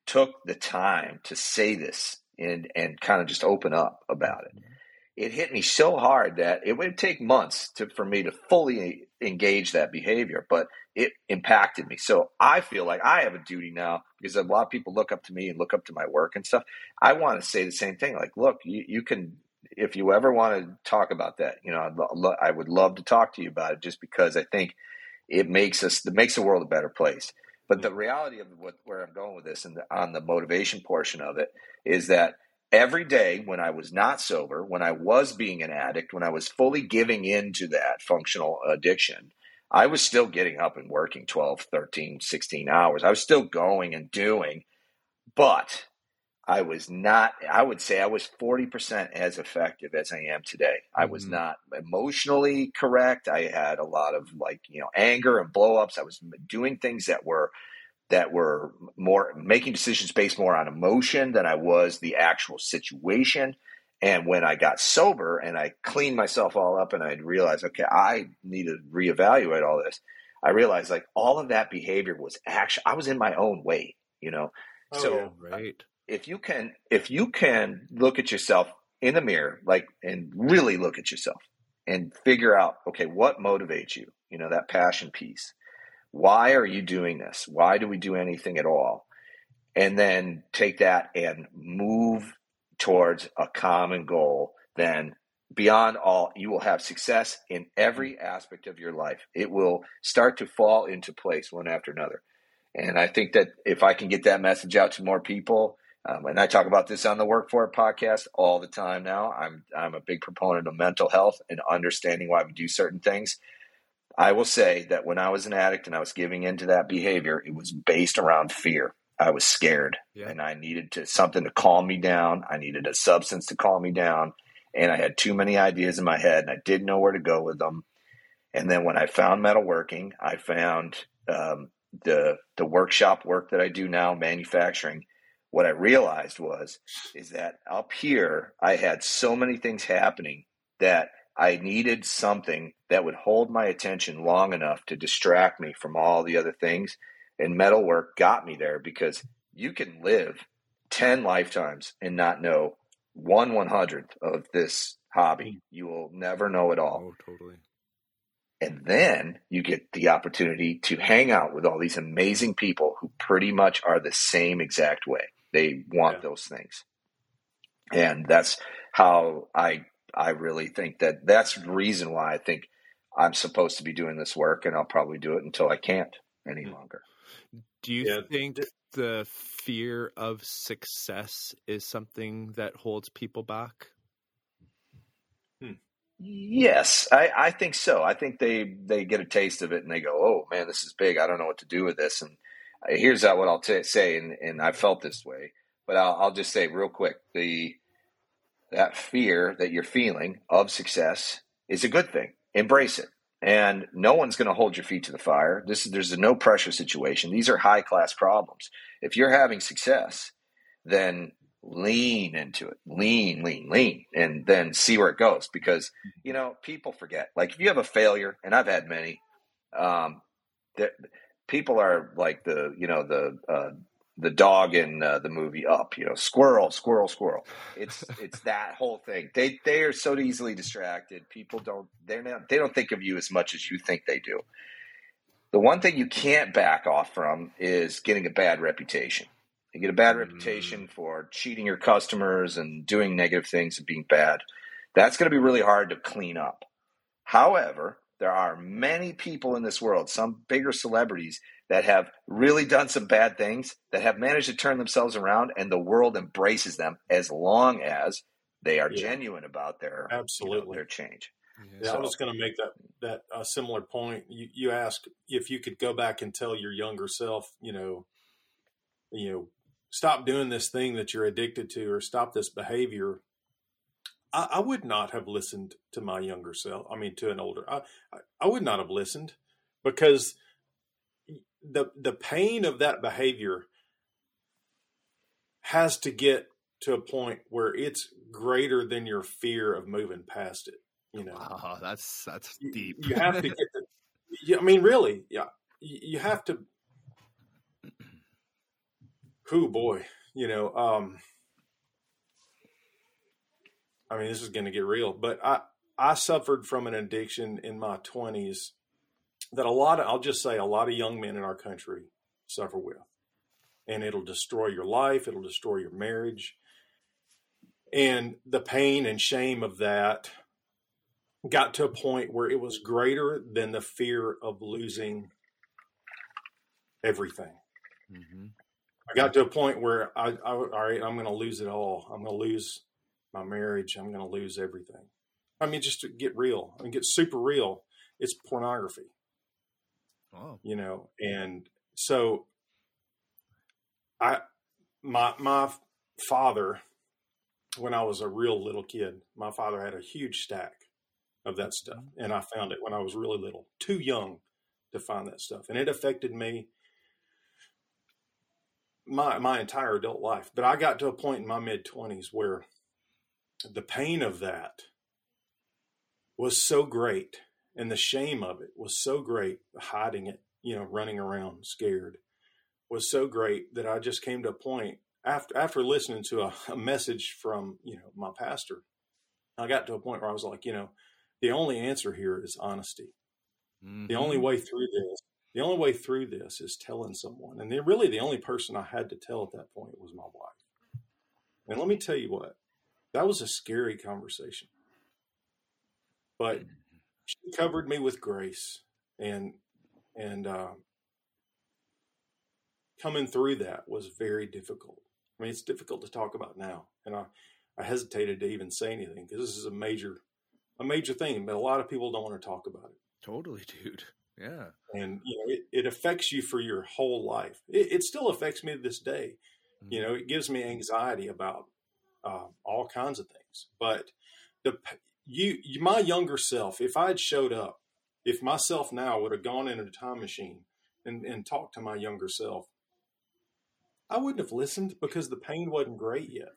took the time to say this and and kind of just open up about it it hit me so hard that it would take months to, for me to fully engage that behavior, but it impacted me. So I feel like I have a duty now because a lot of people look up to me and look up to my work and stuff. I want to say the same thing. Like, look, you, you can, if you ever want to talk about that, you know, I'd, I would love to talk to you about it just because I think it makes us, it makes the world a better place. But the reality of what, where I'm going with this and the, on the motivation portion of it is that every day when I was not sober, when I was being an addict, when I was fully giving in to that functional addiction, I was still getting up and working 12, 13, 16 hours. I was still going and doing, but I was not, I would say I was 40% as effective as I am today. I was mm-hmm. not emotionally correct. I had a lot of like, you know, anger and blowups. I was doing things that were that were more making decisions based more on emotion than I was the actual situation. And when I got sober and I cleaned myself all up and I realized, okay, I need to reevaluate all this. I realized like all of that behavior was actually, I was in my own way, you know? Oh, so yeah, uh, right. if you can, if you can look at yourself in the mirror, like, and really look at yourself and figure out, okay, what motivates you? You know, that passion piece why are you doing this? Why do we do anything at all? And then take that and move towards a common goal. Then, beyond all, you will have success in every aspect of your life. It will start to fall into place one after another. And I think that if I can get that message out to more people, um, and I talk about this on the Work For It podcast all the time now. I'm I'm a big proponent of mental health and understanding why we do certain things. I will say that when I was an addict and I was giving into that behavior, it was based around fear. I was scared yeah. and I needed to something to calm me down. I needed a substance to calm me down. And I had too many ideas in my head and I didn't know where to go with them. And then when I found metalworking, I found um, the the workshop work that I do now, manufacturing, what I realized was is that up here I had so many things happening that I needed something that would hold my attention long enough to distract me from all the other things. And metalwork got me there because you can live 10 lifetimes and not know one one hundredth of this hobby. Hmm. You will never know it all. Oh, totally. And then you get the opportunity to hang out with all these amazing people who pretty much are the same exact way. They want yeah. those things. And that's how I I really think that that's the reason why I think I'm supposed to be doing this work and I'll probably do it until I can't any hmm. longer. Do you yeah. think the fear of success is something that holds people back? Yes, I, I think so. I think they they get a taste of it and they go, "Oh man, this is big. I don't know what to do with this." And uh, here's what I'll t- say, and, and I felt this way, but I'll, I'll just say real quick: the that fear that you're feeling of success is a good thing. Embrace it, and no one's going to hold your feet to the fire. This is there's a no pressure situation. These are high class problems. If you're having success, then lean into it, lean, lean, lean, and then see where it goes. Because you know, people forget. Like if you have a failure, and I've had many, um, that people are like the you know the uh, the dog in uh, the movie Up. You know, squirrel, squirrel, squirrel. It's it's that whole thing. They they are so easily distracted. People don't they're not they don't think of you as much as you think they do. The one thing you can't back off from is getting a bad reputation. You get a bad mm. reputation for cheating your customers and doing negative things and being bad. That's going to be really hard to clean up. However, there are many people in this world, some bigger celebrities, that have really done some bad things, that have managed to turn themselves around, and the world embraces them as long as they are yeah. genuine about their absolutely you know, their change. Yeah, so, I was going to make that that a similar point. You you asked if you could go back and tell your younger self, you know, you know, stop doing this thing that you're addicted to or stop this behavior I, I, would not have listened to my younger self i mean to an older I, I would not have listened because the the pain of that behavior has to get to a point where it's greater than your fear of moving past it you know? Wow, that's that's deep. you, you have to get the, i mean really yeah you, you have to who boy, you know, um, I mean, this is going to get real, but I, I suffered from an addiction in my twenties that a lot of, I'll just say a lot of young men in our country suffer with, and it'll destroy your life. It'll destroy your marriage. And the pain and shame of that got to a point where it was greater than the fear of losing everything. Mm-hmm. I got to a point where I, I all right, I'm going to lose it all. I'm going to lose my marriage. I'm going to lose everything. I mean, just to get real, I mean, get super real. It's pornography. Oh. You know, and so I, my, my father, when I was a real little kid, my father had a huge stack of that stuff. Mm-hmm. And I found it when I was really little, too young to find that stuff. And it affected me my my entire adult life. But I got to a point in my mid twenties where the pain of that was so great, and the shame of it was so great, hiding it, you know, running around scared, was so great that I just came to a point after after listening to a, a message from you know my pastor. I got to a point where I was like, you know, the only answer here is honesty. Mm-hmm. The only mm-hmm. way through this the only way through this is telling someone. And really the only person I had to tell at that point was my wife. And let me tell you what, that was a scary conversation. But she covered me with grace and and uh, coming through that was very difficult. I mean, it's difficult to talk about now, and I, I hesitated to even say anything because this is a major, a major thing. But a lot of people don't want to talk about it. Totally, dude. Yeah. And, you know, it, it affects you for your whole life. It, it still affects me to this day. Mm-hmm. You know, it gives me anxiety about uh, all kinds of things. But the you, my younger self, if I had showed up, if myself now would have gone into a time machine and, and talk to my younger self, I wouldn't have listened because the pain wasn't great yet.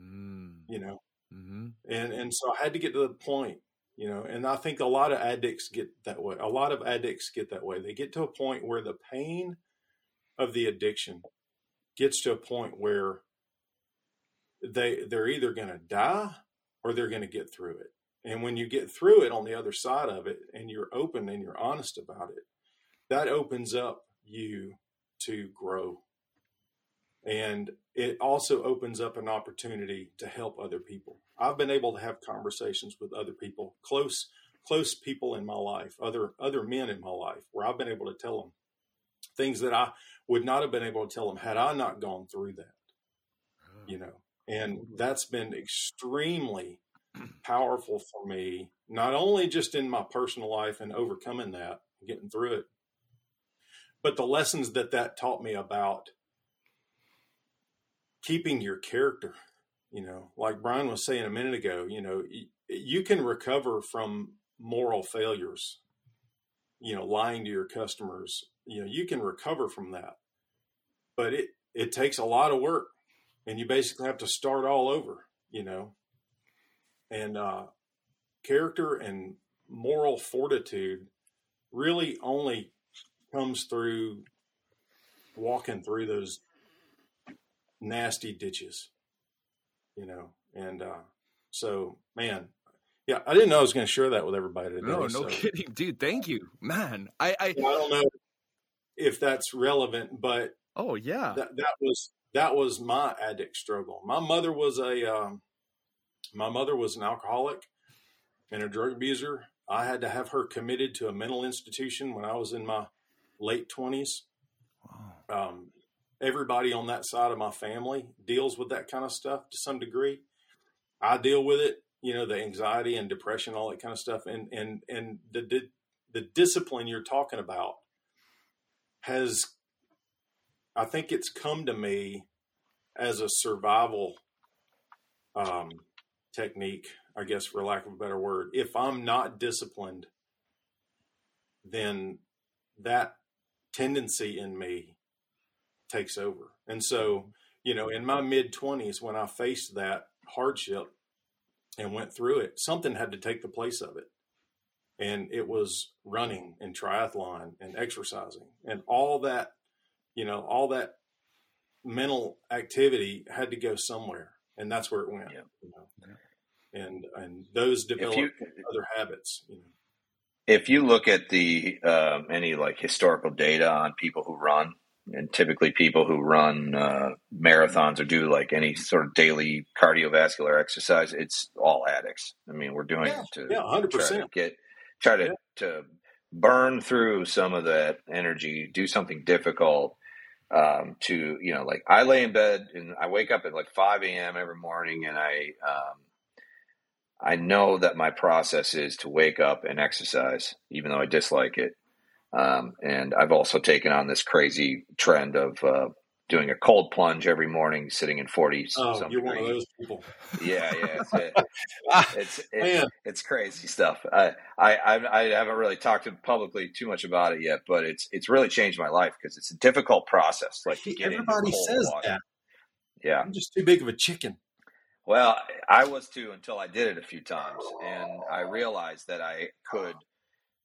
Mm. You know, mm-hmm. and and so I had to get to the point. You know, and I think a lot of addicts get that way. A lot of addicts get that way. They get to a point where the pain of the addiction gets to a point where they they're either going to die or they're going to get through it. And when you get through it on the other side of it and you're open and you're honest about it, that opens up you to grow. And it also opens up an opportunity to help other people. I've been able to have conversations with other people, close close people in my life, other other men in my life, where I've been able to tell them things that I would not have been able to tell them had I not gone through that. Ah. You know, and that's been extremely powerful for me, not only just in my personal life and overcoming that, getting through it, but the lessons that that taught me about keeping your character. You know, like Brian was saying a minute ago, you know, you can recover from moral failures, you know, lying to your customers, you know, you can recover from that. But it, it takes a lot of work and you basically have to start all over, you know. And uh, character and moral fortitude really only comes through walking through those nasty ditches, you know. And uh, so, man, yeah, I didn't know I was going to share that with everybody today. No, no so. kidding, dude. Thank you, man. I I, I don't know if that's relevant, but oh yeah, that, that was that was my addict struggle. My mother was a um, my mother was an alcoholic and a drug abuser. I had to have her committed to a mental institution when I was in my late twenties. Wow. Um, everybody on that side of my family deals with that kind of stuff to some degree. I deal with it, you know, the anxiety and depression, all that kind of stuff, and and and the the discipline you're talking about has I think it's come to me as a survival um, technique, I guess, for lack of a better word. If I'm not disciplined, then that tendency in me takes over. And so, you know, in my mid 20s, when I faced that hardship and went through it, something had to take the place of it. And it was running and triathlon and exercising and all that you know, all that mental activity had to go somewhere, and that's where it went. Yeah. You know? yeah. And and those develop you, other habits. You know. If you look at the um, any like historical data on people who run, and typically people who run uh, marathons or do like any sort of daily cardiovascular exercise, it's all addicts. I mean, we're doing yeah, it to yeah, hundred percent get try to yeah. to burn through some of that energy, do something difficult, um, to you know like I lay in bed and I wake up at like 5 a.m. every morning and I um, I know that my process is to wake up and exercise even though I dislike it um, and I've also taken on this crazy trend of uh, doing a cold plunge every morning, sitting in 40. Oh, you're one of those people. Yeah, yeah. It's, it, it's, it's, it's, crazy stuff. I, I, I haven't really talked publicly too much about it yet, but it's, it's really changed my life because it's a difficult process. Like everybody says water. that. Yeah. I'm just too big of a chicken. Well, I was too until I did it a few times and I realized that I could,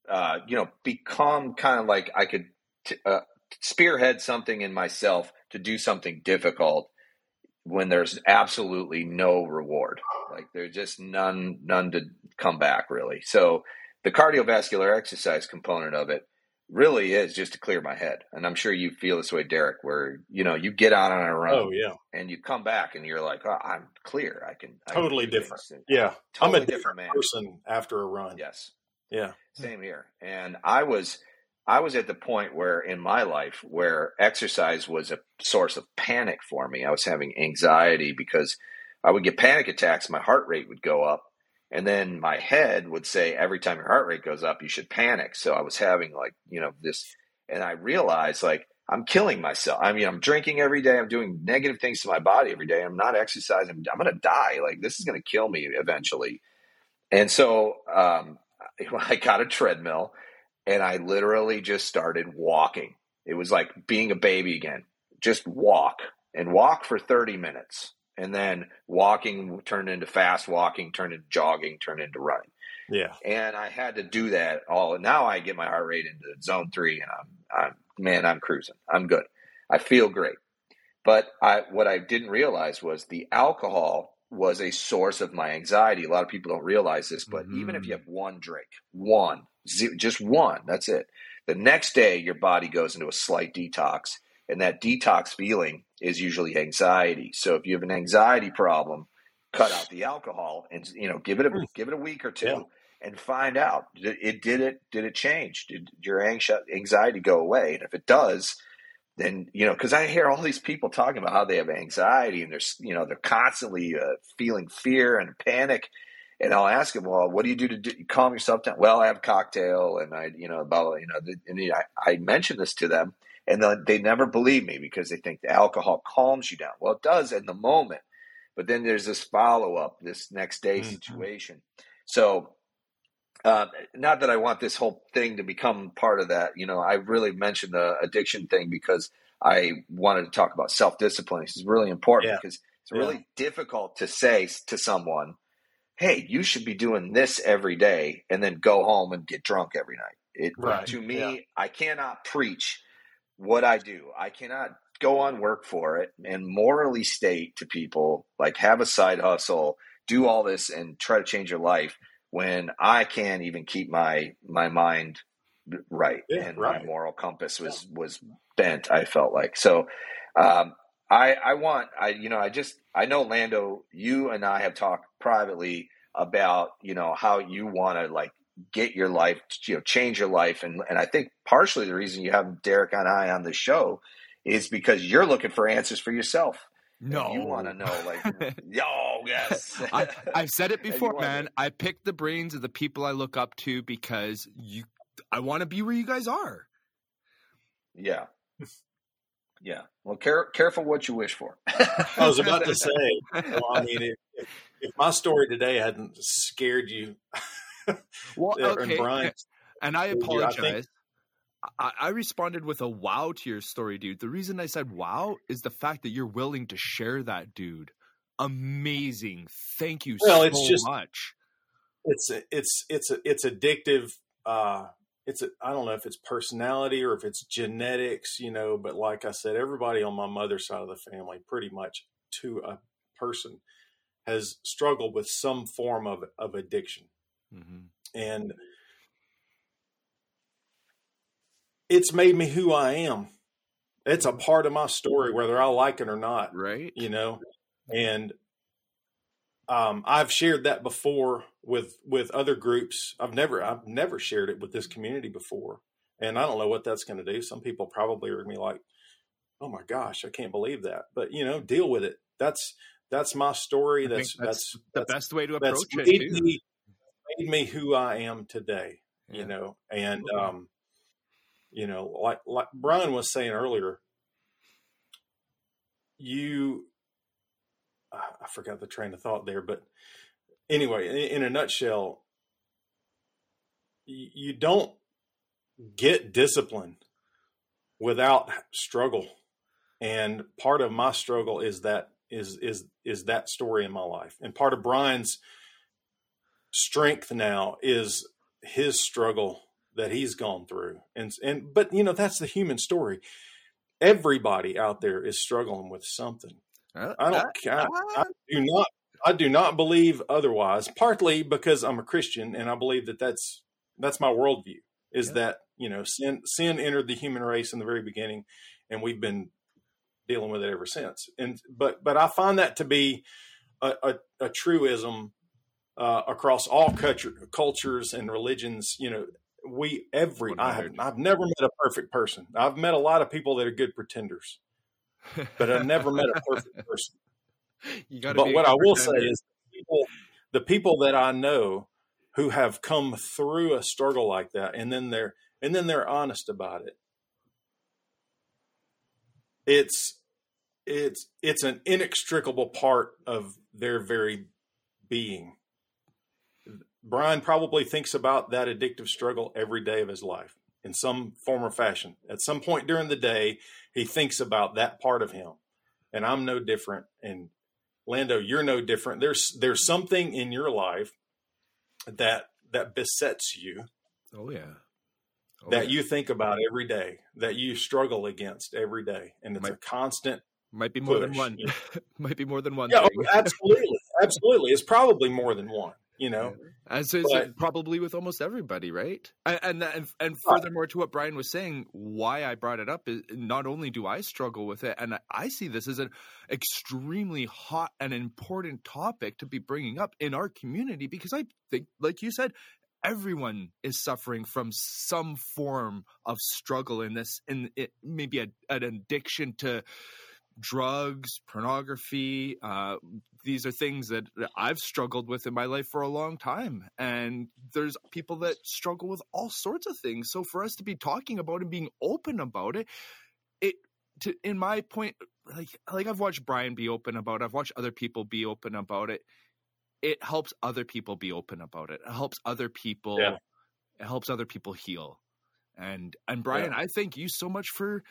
uh, you know, become kind of like I could, t- uh, spearhead something in myself to do something difficult when there's absolutely no reward. Like there's just none none to come back really. So the cardiovascular exercise component of it really is just to clear my head. And I'm sure you feel this way, Derek, where you know you get out on a run, oh yeah, and you come back and you're like, oh, I'm clear. I can I totally can different. Yeah, totally I'm a different, different person after a run. Yes. Yeah. Same here. And I was I was at the point where in my life where exercise was a source of panic for me. I was having anxiety because I would get panic attacks, my heart rate would go up, and then my head would say every time your heart rate goes up, you should panic. So I was having like, you know, this and I realized like I'm killing myself. I mean, I'm drinking every day. I'm doing negative things to my body every day. I'm not exercising. I'm going to die. Like this is going to kill me eventually. And so um, I got a treadmill and I literally just started walking It was like being a baby again. Just walk and walk for 30 minutes. And then walking turned into fast walking, turned into jogging, turned into running. Yeah. And I had to do that all. And now I get my heart rate into zone three and I'm, I'm, man, I'm cruising. I'm good. I feel great. But I, what I didn't realize was the alcohol was a source of my anxiety. A lot of people don't realize this, but mm-hmm. even if you mm. have one drink, one, just one, that's it. The next day, your body goes into a slight detox, and that detox feeling is usually anxiety. So if you have an anxiety problem, cut out the alcohol and you know give it a mm. give it a week or two. Yeah. And find out it did it did it change? Did your anxiety go away? And if it does, then you know because i hear all these people talking about how they have anxiety and they're you know they're constantly uh, feeling fear and panic and i'll ask them well what do you do to do, calm yourself down well i have a cocktail and i you know about you know and I, I mention this to them and they never believe me because they think the alcohol calms you down well it does in the moment but then there's this follow-up this next day mm-hmm. situation so uh, not that I want this whole thing to become part of that. You know, I really mentioned the addiction thing because I wanted to talk about self discipline. This is really important yeah. because it's really yeah. difficult to say to someone, "Hey, you should be doing this every day," and then go home and get drunk every night. It right. to me, yeah. I cannot preach what I do. I cannot go on work for it and morally state to people like have a side hustle, do all this, and try to change your life when I can't even keep my my mind right yeah, and right. my moral compass was yeah. was bent. I felt like so. Um, I I want I you know I just I know Lando. You and I have talked privately about you know how you want to like get your life you know change your life and and I think partially the reason you have Derek and I on the show is because you're looking for answers for yourself no, you want to know, like, yo, yes. I, have said it before, man. To... I pick the brains of the people I look up to because you. I want to be where you guys are. Yeah, yeah. Well, care, careful what you wish for. I was about to say. Well, I mean, if, if my story today hadn't scared you, well, okay. and Brian, and I apologize. I think, I, I, responded with a wow to your story, dude. The reason I said wow is the fact that you're willing to share that, dude. Amazing. Thank you well, so it's just, much. It's it's it's it's addictive. Uh, it's a, I don't know if it's personality or if it's genetics, you know. But like I said, everybody on my mother's side of the family, pretty much to a person, has struggled with some form of of addiction, mm-hmm. and it's made me who I am. It's a part of my story, whether I like it or not. Right. You know, and um, I've shared that before with with other groups. I've never I've never shared it with this community before, and I don't know what that's going to do. Some people probably are going to be like, "Oh my gosh, I can't believe that," but you know, deal with it. That's that's my story. That's, that's, that's the that's, best way to approach it. Made me, made me who I am today. Yeah. You know, and um, you know, like like Brian was saying earlier, you Ah, I forgot the train of thought there, but anyway, in a nutshell, you don't get discipline without struggle. And part of my struggle is that is is is that story in my life. And part of Brian's strength now is his struggle that he's gone through. And and but you know that's the human story. Everybody out there is struggling with something. Uh, I don't. Uh, I, I do not. I do not believe otherwise. Partly because I'm a Christian and I believe that that's that's my worldview. Is yeah. that you know sin sin entered the human race in the very beginning, and we've been dealing with it ever since. And but but I find that to be a, a, a truism uh, across all culture, cultures and religions. You know, we every I have I've never met a perfect person. I've met a lot of people that are good pretenders, but I've never met a perfect person. but what I will say is, people, the people that I know who have come through a struggle like that, and then they're and then they're honest about it. It's it's it's an inextricable part of their very being Brian probably thinks about that addictive struggle every day of his life. in some form or fashion. At some point during the day, he thinks about that part of him. And I'm no different. And Lando, you're no different. There's there's something in your life that that besets you. Oh yeah. Oh, that yeah. you think about every day, that you struggle against every day, and it's might, a constant. Might be more push. than one. might be more than one. Yeah, oh, absolutely, absolutely. It's probably more than one you know? As is but, probably with almost everybody right? And and and furthermore to what brian was saying why i brought it up is not only do i struggle with it and i see this as an extremely hot and important topic to be bringing up in our community because i think like you said everyone is suffering from some form of struggle in this and it maybe a, an addiction to drugs, pornography. Uh, these are things that I've struggled with in my life for a long time. And there's people that struggle with all sorts of things. So for us to be talking about and being open about it, it to in my point, like like I've watched Brian be open about it, I've watched other people be open about it. It helps other people be open about it. It helps other people yeah. it helps other people heal. And and Brian, yeah. I thank you so much for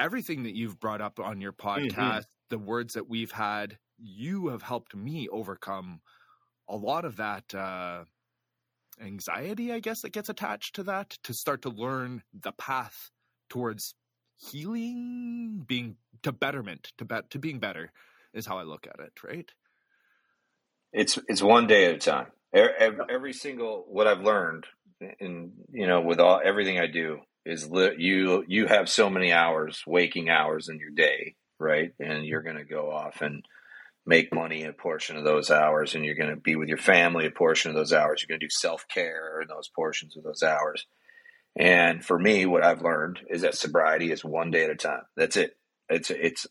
everything that you've brought up on your mm-hmm. podcast, mm-hmm. the words that we've had, you have helped me overcome a lot of that uh, anxiety, I guess, that gets attached to that to start to learn the path towards healing, being to betterment, to bet to being better is how I look at it, right? It's it's one day at a time. Every, every single what I've learned, and you know, with all everything I do, is li- you you have so many hours, waking hours in your day, right? And you're going to go off and make money a portion of those hours, and you're going to be with your family a portion of those hours. You're going to do self care in those portions of those hours. And for me, what I've learned is that sobriety is one day at a time. That's it. It's it's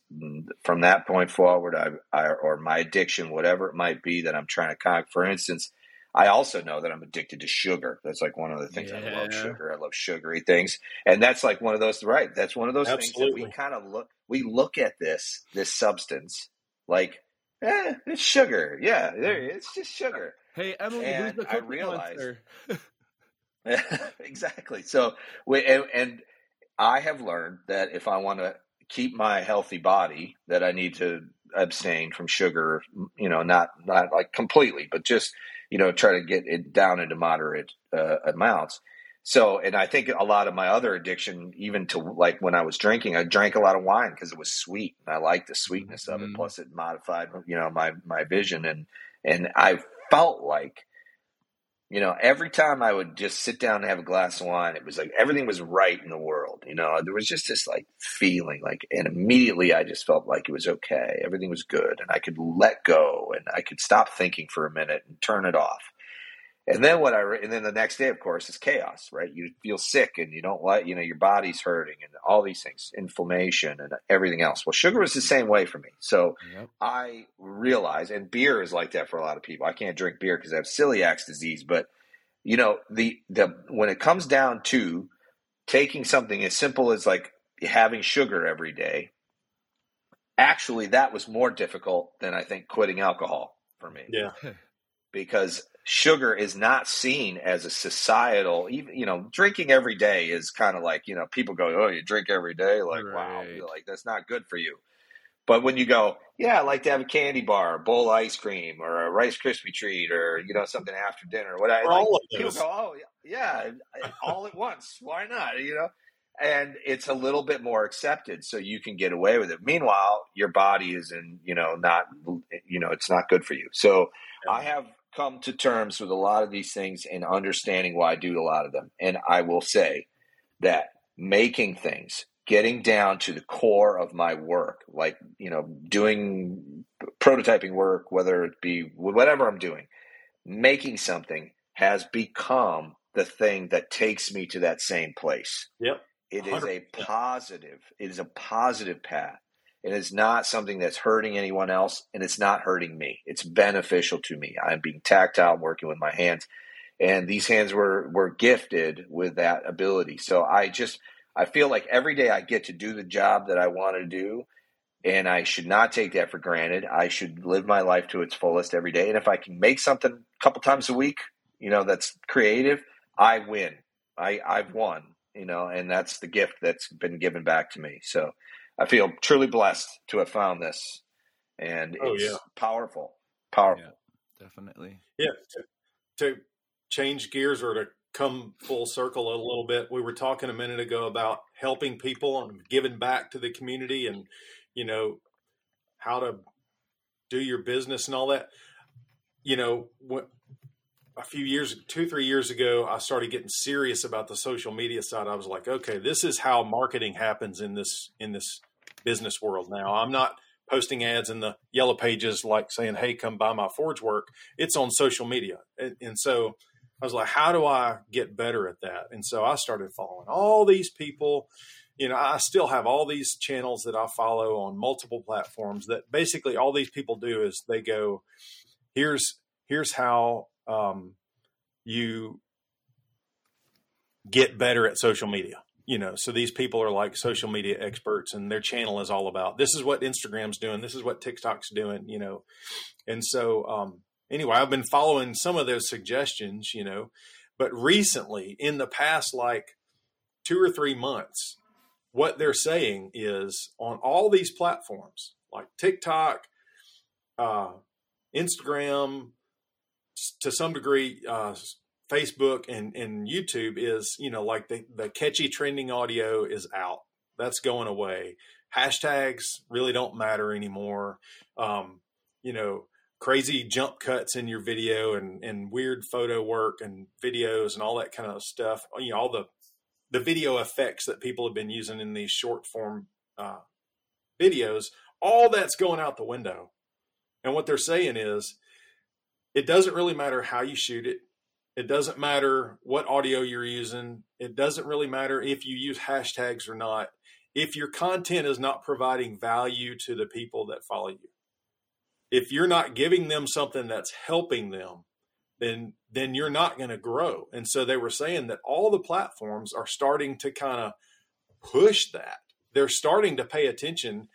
from that point forward. I, I or my addiction, whatever it might be that I'm trying to conquer. For instance, I also know that I'm addicted to sugar. That's like one of the things yeah. I love sugar. I love sugary things. And that's like one of those right. That's one of those Absolutely. things that we kind of look we look at this this substance like eh, it's sugar. Yeah, there, it's just sugar. Hey Emily, and who's the I realized, exactly. So we and, and I have learned that if I want to keep my healthy body, that I need to abstain from sugar. You know, not not like completely, but just you know, try to get it down into moderate uh, amounts. So, and I think a lot of my other addiction, even to like when I was drinking, I drank a lot of wine because it was sweet, and I liked the sweetness of it. Mm-hmm. Plus, it modified, you know, my my vision, and and I felt like you know, every time I would just sit down and have a glass of wine, it was like everything was right in the world. You know, there was just this like feeling like, and immediately I just felt like it was okay. Everything was good and I could let go and I could stop thinking for a minute and turn it off. And then what I and then the next day, of course, is chaos, right? You feel sick and you don't like, you know, your body's hurting and all these things, inflammation and everything else. Well, sugar was the same way for me. So yep. I realize, and beer is like that for a lot of people. I can't drink beer because I have celiac disease, but you know, the the when it comes down to taking something as simple as like having sugar every day, actually, that was more difficult than I think quitting alcohol for me. Yeah. because sugar is not seen as a societal even you know drinking every day is kind of like you know people go oh you drink every day? Like right. wow like that's not good for you. But when you go yeah i like to have a candy bar a bowl of ice cream or a rice krispie treat or you know something after dinner what I, like, people go oh yeah eh, all at once why not? You know? And it's a little bit more accepted so you can get away with it. Meanwhile your body is in you know not eh, you know it's not good for you. So i have come to terms with a lot of these things and understanding why I do a lot of them. And I will say that making things, getting down to the core of my work, like, you know, doing prototyping work, whether it be whatever I'm doing, making something has become the thing that takes me to that same place. Yep. It is a positive, it is a positive path. It is not something that's hurting anyone else, and it's not hurting me. It's beneficial to me. I'm being tactile, working with my hands, and these hands were were gifted with that ability. So I just I feel like every day I get to do the job that I want to do, and I should not take that for granted. I should live my life to its fullest every day, and if I can make something a couple times a week, you know, that's creative, I win. I I've won you know, and that's the gift that's been given back to me. So I feel truly blessed to have found this, and Oh, it's yeah. powerful, powerful. Yeah. Definitely. Yeah. To, to change gears or to come full circle a little bit, we were talking a minute ago about helping people and giving back to the community and, you know, how to do your business and all that. You know, what, a few years, two, three years ago, I started getting serious about the social media side. I was like, okay, this is how marketing happens in this, in this business world now. I'm not posting ads in the yellow pages like saying, "Hey, come buy my forge work." It's on social media, and, and so I was like, "How do I get better at that?" And so I started following all these people. You know, I still have all these channels that I follow on multiple platforms. That basically all these people do is they go, "Here's here's how um, you get better at social media." You know so these people are like social media experts and their channel is all about this is what instagram's doing this is what tiktok's doing you know. And so um anyway i've been following some of those suggestions you know but recently in the past like two or three months what they're saying is on all these platforms like tiktok uh instagram to some degree uh Facebook and, and YouTube is, you know, like the, the catchy trending audio is out. That's going away. Hashtags really don't matter anymore. Um, you know, crazy jump cuts in your video and, and weird photo work and videos and all that kind of stuff. You know, all the, the video effects that people have been using in these short form uh, videos, all that's going out the window. And what they're saying is, it doesn't really matter how you shoot it. It doesn't matter what audio you're using. It doesn't really matter if you use hashtags or not. If your content is not providing value to the people that follow you, if you're not giving them something that's helping them, then then you're not going to grow. And so they were saying that all the platforms are starting to kind of push that. They're starting to pay attention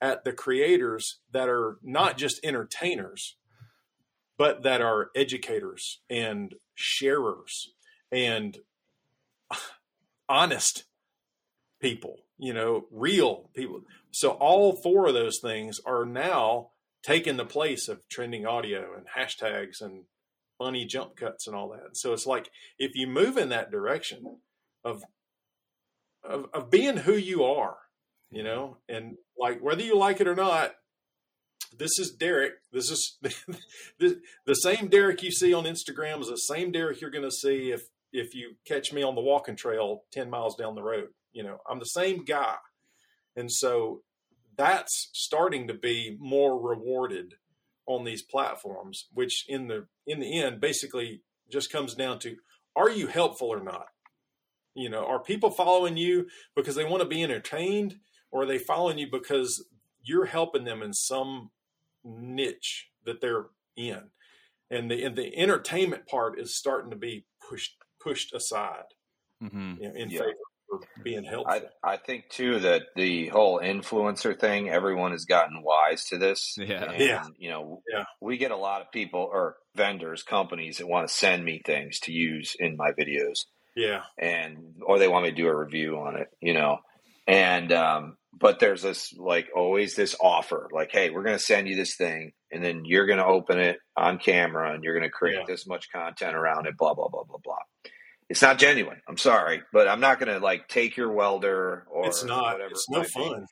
at the creators that are not just entertainers, but that are educators and sharers and honest people, you know, real people. So all four of those things are now taking the place of trending audio and hashtags and funny jump cuts and all that. So it's like if you move in that direction of of, of being who you are, you know, and like whether you like it or not, this is Derek. This is the, the same Derek you see on Instagram is the same Derek you're going to see if if you catch me on the walking trail 10 miles down the road. You know, I'm the same guy. And so that's starting to be more rewarded on these platforms, which in the in the end basically just comes down to are you helpful or not? You know, are people following you because they want to be entertained or are they following you because you're helping them in some niche that they're in? And the and the entertainment part is starting to be pushed pushed aside hmm you know, in Yeah. favor of being helpful. I I think too that the whole influencer thing, everyone has gotten wise to this. Yeah. And, Yeah. You know, Yeah. we get a lot of people or vendors, companies that want to send me things to use in my videos. yeah, and or they want me to do a review on it, you know. And um, but there's this like always this offer, like, hey, we're going to send you this thing, and then you're going to open it on camera, and you're going to create Yeah. this much content around it, blah blah blah blah blah. It's not genuine. I'm sorry, but I'm not going to like take your welder or it's not. whatever. It's it no might be. fun.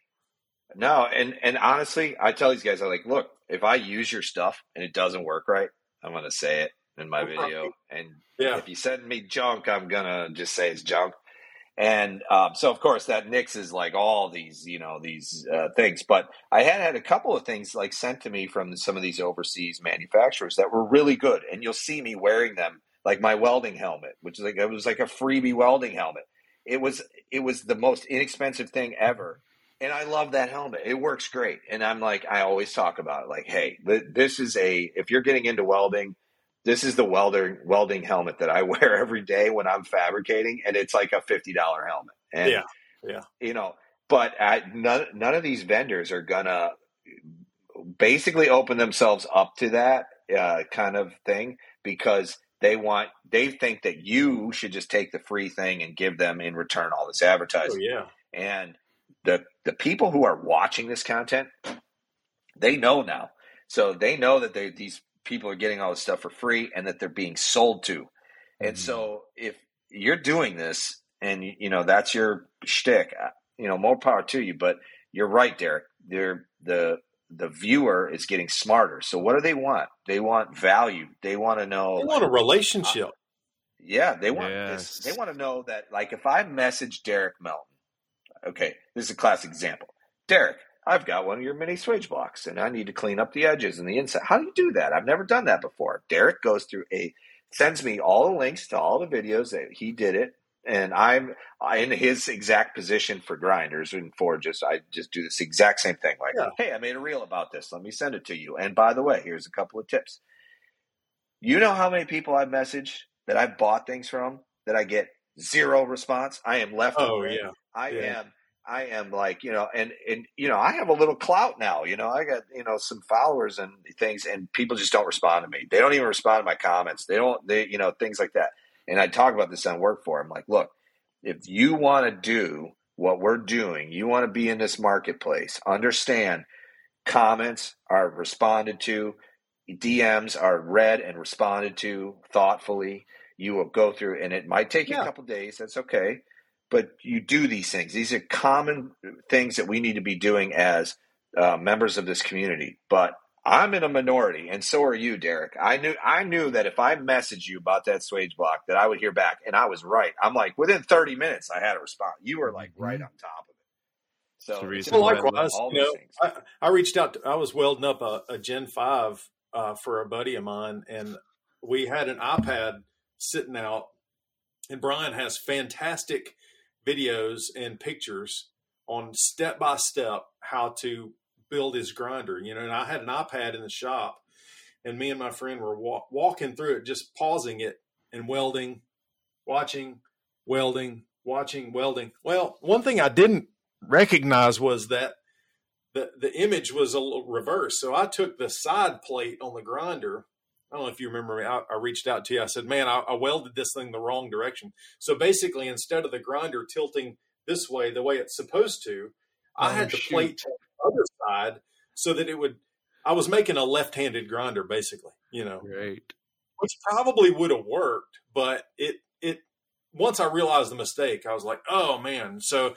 No, and and honestly, I tell these guys, I'm like, look, if I use your stuff and it doesn't work right, I'm going to say it in my video, and Yeah, if you send me junk, I'm gonna just say it's junk. And um, so, of course, that nixes like all these, you know, these uh, things. But I had had a couple of things like sent to me from some of these overseas manufacturers that were really good, and you'll see me wearing them, like my welding helmet, which is like it was like a freebie welding helmet. It was it was the most inexpensive thing ever, and I love that helmet. It works great, and I'm like I always talk about it, like, hey, th- this is a if you're getting into welding this is the welder welding helmet that I wear every day when I'm fabricating, and it's like a fifty dollar helmet. And, Yeah, yeah. You know, but I, none none of these vendors are gonna basically open themselves up to that uh, kind of thing because They want they think that you should just take the free thing and give them in return all this advertising. Oh, yeah. And the the people who are watching this content, they know now. So they know that they, these people are getting all this stuff for free and that they're being sold to. And mm-hmm. so if you're doing this and you know that's your shtick, uh, you know, more power to you. But you're right, Derek. They're the the viewer is getting smarter. So what do they want? They want value. They want to know. They want a relationship. Uh, yeah, they want yes. this. They want to know that, like, if I message Derek Melton, okay, this is a classic example. Derek, I've got one of your mini swage blocks, and I need to clean up the edges and the inside. How do you do that? I've never done that before. Derek goes through a sends me all the links to all the videos that he did it and I'm in his exact position for grinders and forges. I just do this exact same thing. Like, yeah. hey, I made a reel about this. Let me send it to you. And by the way, here's a couple of tips. You know how many people I've messaged that I've bought things from that I get zero response? I am left. Oh yeah. I yeah. am. I am like you know, and and you know, I have a little clout now. You know, I got you know some followers and things, and people just don't respond to me. They don't even respond to my comments. They don't. They you know things like that. And I talk about this on work for. I'm like, look, if you want to do what we're doing, you want to be in this marketplace, understand comments are responded to, DMs are read and responded to thoughtfully. You will go through, and it might take you yeah. a couple days. That's okay. But you do these things. These are common things that we need to be doing as uh, members of this community. But I'm in a minority, and so are you, Derek. I knew I knew that if I messaged you about that swage block, that I would hear back, and I was right. I'm like within 30 minutes, I had a response. You were like right mm-hmm. on top of it. So well, likewise, you know, I, I, reached out. To, I was welding up a, a Gen Five uh, for a buddy of mine, and we had an iPad sitting out, and Brian has fantastic videos and pictures on step by step how to build his grinder, you know, and I had an iPad in the shop and me and my friend were wa- walking through it, just pausing it and welding, watching, welding, watching, welding. Well, one thing I didn't recognize was that the, the image was a little reverse. So I took the side plate on the grinder. I don't know if you remember me. I, I reached out to you. I said, man, I, I welded this thing the wrong direction. So basically, instead of the grinder tilting this way, the way it's supposed to, I oh, had the shoot. the other side so that it would I was making a left-handed grinder basically, you know. Right. Which probably would have worked, but it it once I realized the mistake, I was like, "Oh man." So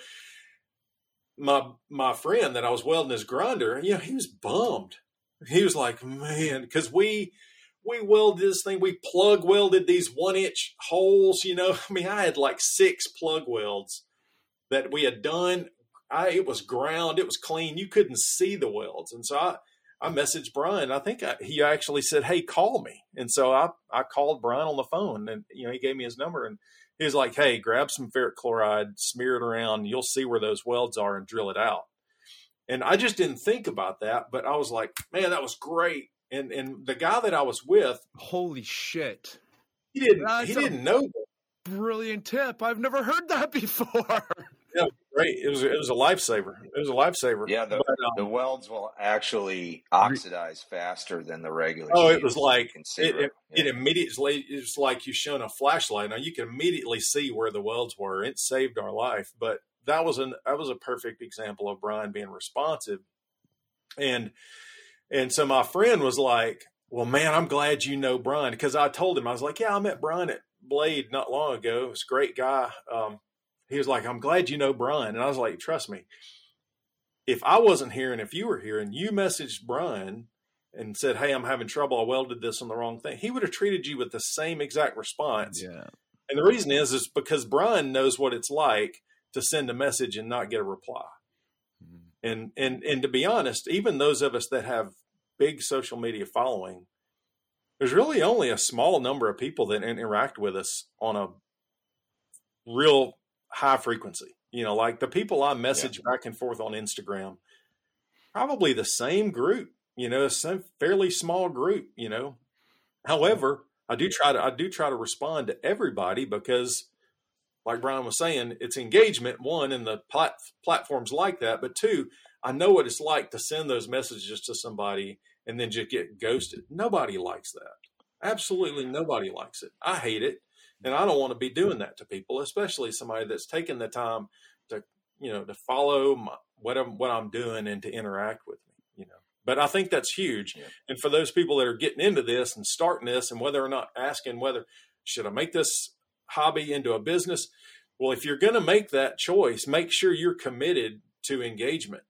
my my friend that I was welding his grinder, you know, he was bummed. He was like, "Man, cuz we we welded this thing, we plug welded these 1-inch holes, you know. I mean, I had like 6 plug welds that we had done I it was ground, it was clean. You couldn't see the welds, and so I I messaged Brian. I think I, he actually said, "Hey, call me." And so I I called Brian on the phone, and you know he gave me his number, and he was like, "Hey, grab some ferric chloride, smear it around. You'll see where those welds are, and drill it out." And I just didn't think about that, but I was like, "Man, that was great." And and the guy that I was with, holy shit, he didn't That's he didn't know. Brilliant tip! I've never heard that before. Yeah, great. It was it was a lifesaver. It was a lifesaver. Yeah, the, but, um, the welds will actually oxidize faster than the regular. Oh, it was like it, it, yeah. it, immediately. It's like you shone a flashlight. Now you can immediately see where the welds were. It saved our life. But that was an that was a perfect example of Brian being responsive. And and so my friend was like, "Well, man, I'm glad you know Brian," because I told him I was like, "Yeah, I met Brian at Blade not long ago. He's a great guy." Um, he was like, I'm glad you know Brian. And I was like, trust me, if I wasn't here and if you were here and you messaged Brian and said, Hey, I'm having trouble, I welded this on the wrong thing, he would have treated you with the same exact response. Yeah. And the reason is is because Brian knows what it's like to send a message and not get a reply. Mm-hmm. And and and to be honest, even those of us that have big social media following, there's really only a small number of people that interact with us on a real high frequency. You know, like the people I message yeah. back and forth on Instagram, probably the same group. You know, some fairly small group. You know, however, I do try to I do try to respond to everybody because, like Brian was saying, it's engagement one in the plat- platforms like that, but two, I know what it's like to send those messages to somebody and then just get ghosted. Nobody likes that. Absolutely nobody likes it. I hate it. And I don't want to be doing that to people, especially somebody that's taken the time to, you know, to follow my, whatever what I'm doing and to interact with me, you know. But I think that's huge. Yeah. And for those people that are getting into this and starting this and whether or not asking whether should I make this hobby into a business? Well, if you're going to make that choice, make sure you're committed to engagement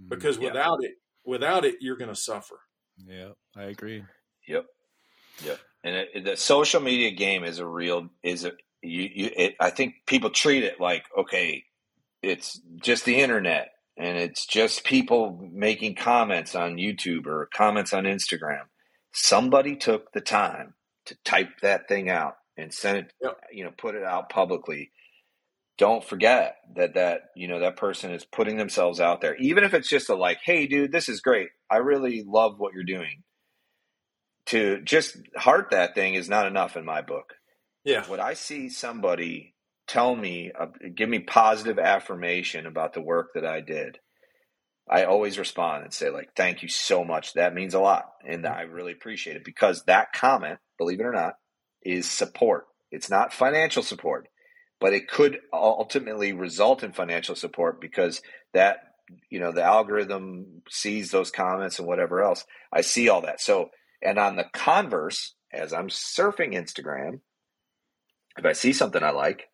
mm-hmm. because Yeah. without it, without it, you're going to suffer. Yeah, I agree. Yep. Yep. And it, the social media game is a real is a you you it, I think people treat it like okay, it's just the internet and it's just people making comments on YouTube or comments on Instagram. Somebody took the time to type that thing out and send it, Yep. you know, put it out publicly. Don't forget that that you know that person is putting themselves out there, even if it's just a like, "Hey, dude, this is great. I really love what you're doing." To just heart that thing is not enough in my book Yeah. when I see somebody tell me, uh, give me positive affirmation about the work that I did, I always respond and say, like, thank you so much. That means a lot. And I really appreciate it because that comment, believe it or not, is support. It's not financial support, but it could ultimately result in financial support because that, you know, the algorithm sees those comments and whatever else. I see all that. So, and on the converse, as I'm surfing Instagram, if I see something I like,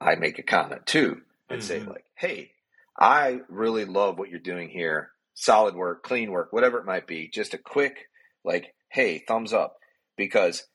I make a comment too and say Mhm. like, "Hey, I really love what you're doing here. Solid work, clean work, whatever it might be. Just a quick like, hey, thumbs up." Because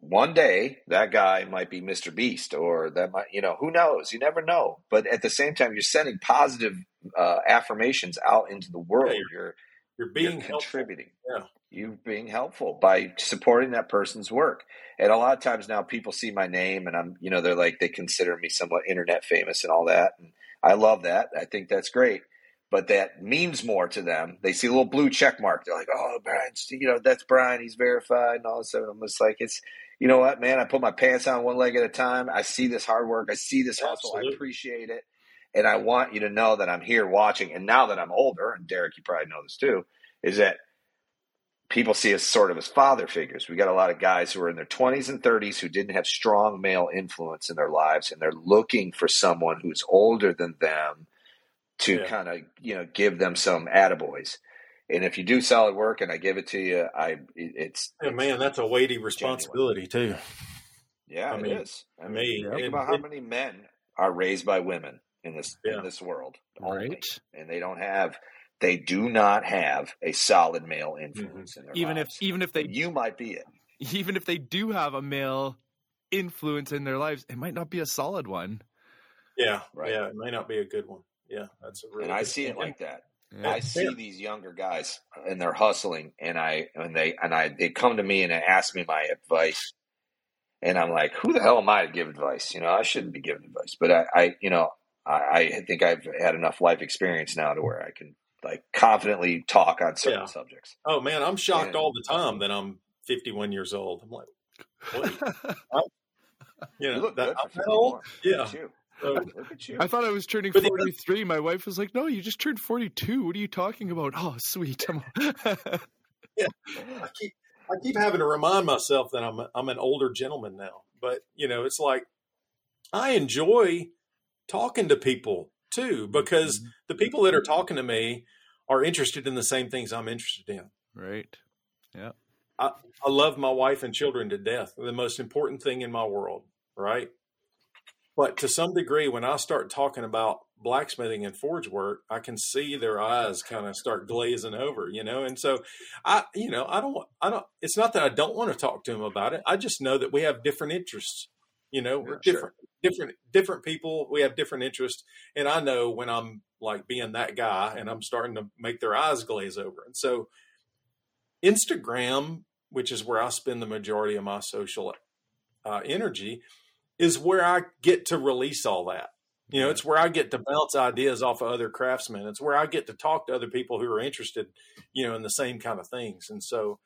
one day that guy might be Mr. Beast or that might, you know, who knows? You never know. But at the same time, you're sending positive uh, affirmations out into the world. you're you're You're being you're helpful. contributing. Yeah. You're being helpful by supporting that person's work. And a lot of times now people see my name and I'm, you know, they're like, they consider me somewhat internet famous and all that. And I love that. I think that's great. But that means more to them. They see a little blue check mark. They're like, oh, Brian, you know, that's Brian. He's verified and all this stuff. I'm just like, it's, you know what, man? I put my pants on one leg at a time. I see this hard work. I see this hustle. Absolutely. I appreciate it. And I want you to know that I'm here watching. And now that I'm older, and Derek, you probably know this too, is that people see us sort of as father figures. We got a lot of guys who are in their 20s and 30s who didn't have strong male influence in their lives, and they're looking for someone who's older than them to Yeah. kind of you know give them some attaboys. And if you do solid work and I give it to you, I it's Yeah, man, that's a weighty responsibility too. yeah, I it mean, is. I me, mean, think it- about how it- many men are raised by women in this Yeah. in this world, only. Right. And they don't have, they do not have a solid male mm-hmm. influence in their Even if even if they you might be it. even if they do have a male influence in their lives, it might not be a solid one. Yeah, Right. yeah, it may not be a good one. Yeah, that's a really. and I good see it like that. Yeah. I see these younger guys uh, and they're hustling, and I and they and I they come to me and they ask me my advice, and I'm like, who the hell am I to give advice? You know, I shouldn't be giving advice, but I, I you know, I, I think I've had enough life experience now to where I can like confidently talk on certain Yeah. subjects. Oh man, I'm shocked And- all the time that I'm 51 years old. I'm like, wait, you know, You look that, good I'm that old? 51. Yeah. Look at you. So, Look at you. I thought I was turning But 43. My wife was like, "No, you just turned 42. What are you talking about?" Oh, sweet. I'm- I keep I keep having to remind myself that I'm a, I'm an older gentleman now. But you know, it's like I enjoy talking to people too because mm-hmm. the people that are talking to me are interested in the same things I'm interested in. right. Yeah. I I love my wife and children to death. They're the most important thing in my world, right? But to some degree, when I start talking about blacksmithing and forge work, I can see their eyes kind of start glazing over, you know. And so, I, you know, I don't, I don't. It's not that I don't want to talk to them about it. I just know that we have different interests. You know, we're Yeah, sure. different, different, different people. We have different interests, and I know when I'm like being that guy, and I'm starting to make their eyes glaze over. And so, Instagram, which is where I spend the majority of my social uh, energy, is where I get to release all that. You know, it's where I get to bounce ideas off of other craftsmen. It's where I get to talk to other people who are interested, you know, in the same kind of things. And so,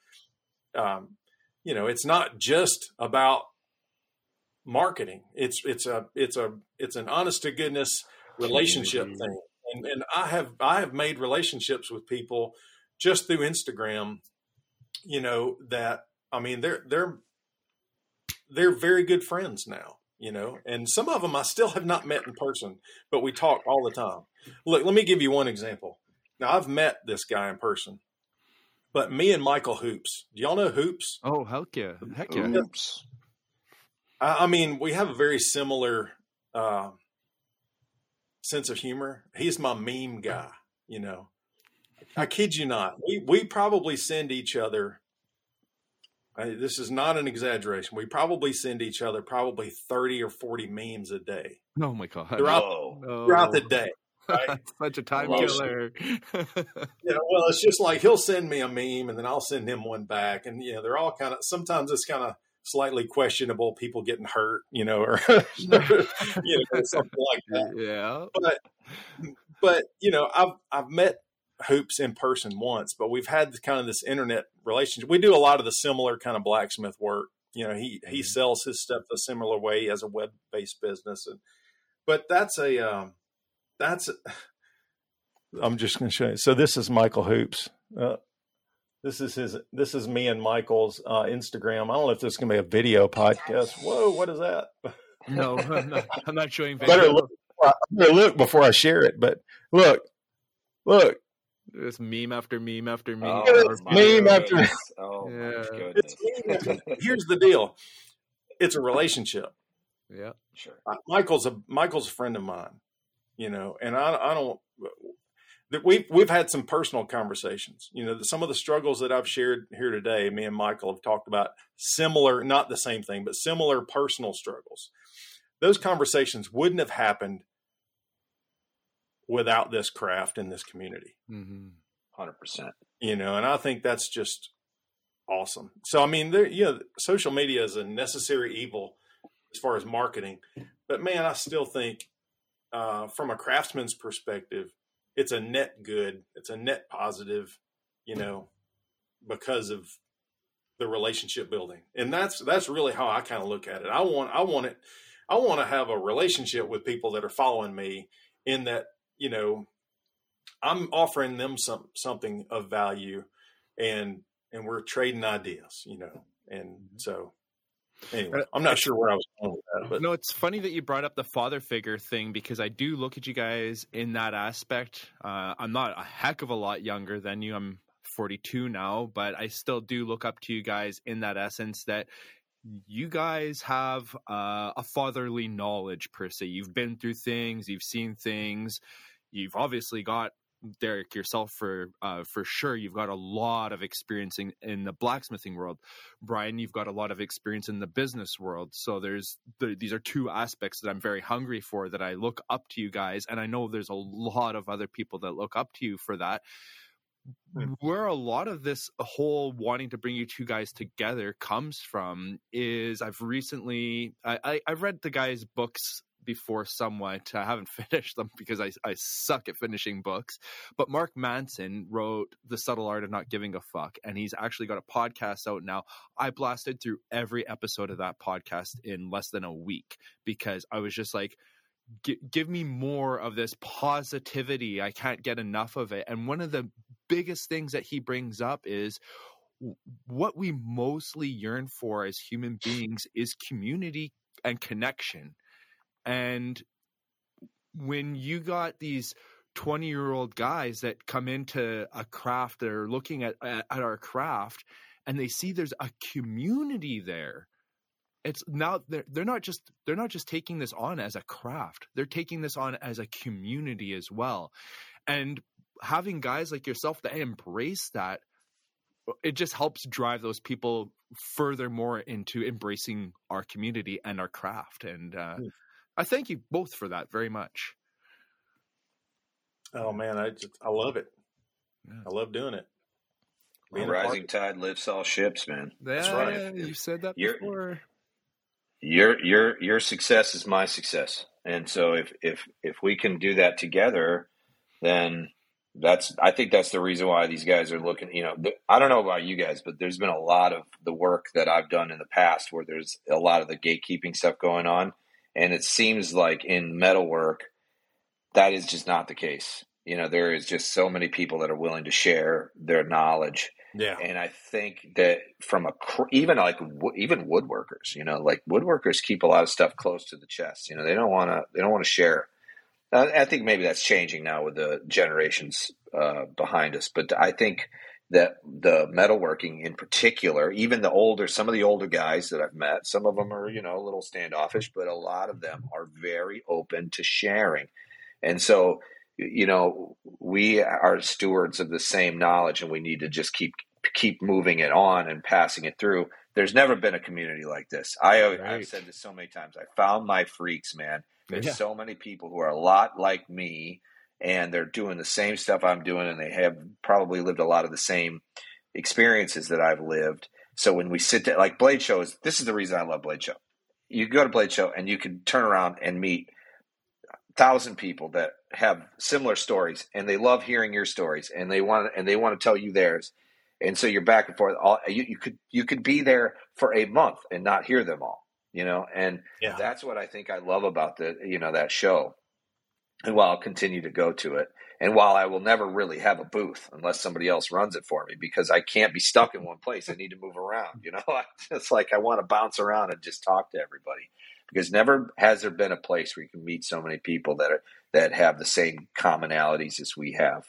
um, you know, it's not just about marketing. It's it's a it's a it's an honest to goodness relationship Community. thing. And and I have I have made relationships with people just through Instagram, you know, that I mean, they're they're they're very good friends now, you know, and some of them I still have not met in person, but we talk all the time. Look, let me give you one example. Now I've met this guy in person, but me and Michael Hoops. Do y'all know Hoops? Oh, heck yeah, heck yeah. Oops. I, I mean, we have a very similar uh, sense of humor. He's my meme guy, you know. I kid you not. We we probably send each other. I, this is not an exaggeration. We probably send each other probably thirty or forty memes a day Oh my god. throughout, Whoa. No. throughout the oh. day. right? Such a time love it. killer. Yeah, well, it's just like he'll send me a meme and then I'll send him one back, and you know they're all kind of. Sometimes it's kind of slightly questionable, people getting hurt, you know, or you know something like that. yeah. But but you know, I've I've met Hoops in person once, but we've had kind of this internet relationship. We do a lot of the similar kind of blacksmith work. You know, he he sells his stuff a similar way as a web based business, and but that's a um, that's. I'm just going to show you. So this is Michael Hoops. Uh, this is his. This is me and Michael's uh, Instagram. I don't know if this is going to be a video podcast. Whoa, what is that? No, I'm not, I'm not showing Better look. I better look before I share it. But look, look. There's meme after meme after meme. Oh, It's meme after- goodness. Oh Yeah. my It's goodness. here's the deal. It's a relationship. Yeah. Sure. Uh, Michael's a Michael's a friend of mine, you know, and I I don't that we've we've had some personal conversations. You know, some of the struggles that I've shared here today, me and Michael have talked about similar, not the same thing, but similar personal struggles. Those conversations wouldn't have happened without this craft in this community. Hmm Hundred percent. you know and i think that's just awesome. So i mean there you know social media is a necessary evil as far as marketing but man i still think uh, from a craftsman's perspective it's a net good it's a net positive you know because of the relationship building. And that's that's really how i kind of look at it. I want i want it i want to have a relationship with people that are following me in that you know i'm offering them some something of value and and we're trading ideas you know and so anyway i'm not sure where i was going with that but No, it's funny that you brought up the father figure thing because I do look at you guys in that aspect. Uh, I'm not a heck of a lot younger than you. I'm 42 now, but I still do look up to you guys in that essence that you guys have uh, a fatherly knowledge per se. You've been through things, you've seen things, you've obviously got Derek yourself for uh, for sure. You've got a lot of experience in, in the blacksmithing world. Brian, you've got a lot of experience in the business world. So there's the, these are two aspects that I'm very hungry for. That I look up to you guys, and I know there's a lot of other people that look up to you for that. Hmm. Where a lot of this whole wanting to bring you two guys together comes from is I've recently I, I I've read the guys' books before somewhat. I haven't finished them because I, I suck at finishing books. But Mark Manson wrote The Subtle Art of Not Giving a Fuck, and he's actually got a podcast out now. I blasted through every episode of that podcast in less than a week because I was just like, give me more of this positivity. I can't get enough of it. And one of the biggest things that he brings up is what we mostly yearn for as human beings is community and connection. And when you got these 20 year old guys that come into a craft, they're looking at, at, at our craft and they see there's a community there. It's now they're, they're not just they're not just taking this on as a craft. They're taking this on as a community as well. And having guys like yourself that embrace that it just helps drive those people furthermore into embracing our community and our craft and uh, Mm. i thank you both for that very much oh man i just i love it Yeah. i love doing it A Being rising tide lifts all ships, man. That's yeah, right. you said that You're- before Your your your success is my success, and so if if if we can do that together, then that's I think that's the reason why these guys are looking. You know, th- I don't know about you guys, but there's been a lot of the work that I've done in the past where there's a lot of the gatekeeping stuff going on, and it seems like in metalwork that is just not the case. You know, there is just so many people that are willing to share their knowledge Yeah. And I think that from a even like even woodworkers, you know, like woodworkers keep a lot of stuff close to the chest. You know, they don't want to they don't want to share. I think maybe that's changing now with the generations uh, behind us, but I think that the metalworking in particular, even the older, some of the older guys that I've met, some of them are, you know, a little standoffish, but a lot of them are very open to sharing. And so, you know, we are stewards of the same knowledge and we need to just keep keep moving it on and passing it through. There's never been a community like this. I, right. I've said this so many times. I found my freaks, man. There's yeah. so many people who are a lot like me and they're doing the same stuff I'm doing, and they have probably lived a lot of the same experiences that I've lived. So when we sit there, like Blade Show is this is the reason I love Blade Show. You go to Blade Show and you can turn around and meet thousand people that have similar stories, and they love hearing your stories, and they want and they want to tell you theirs. And so you're back and forth. All you, you could you could be there for a month and not hear them all, you know. And yeah. that's what I think I love about the you know that show and while I'll continue to go to it, and while I will never really have a booth unless somebody else runs it for me, because I can't be stuck in one place. I need to move around. You know, it's like I want to bounce around and just talk to everybody. Because never has there been a place where you can meet so many people that are that have the same commonalities as we have,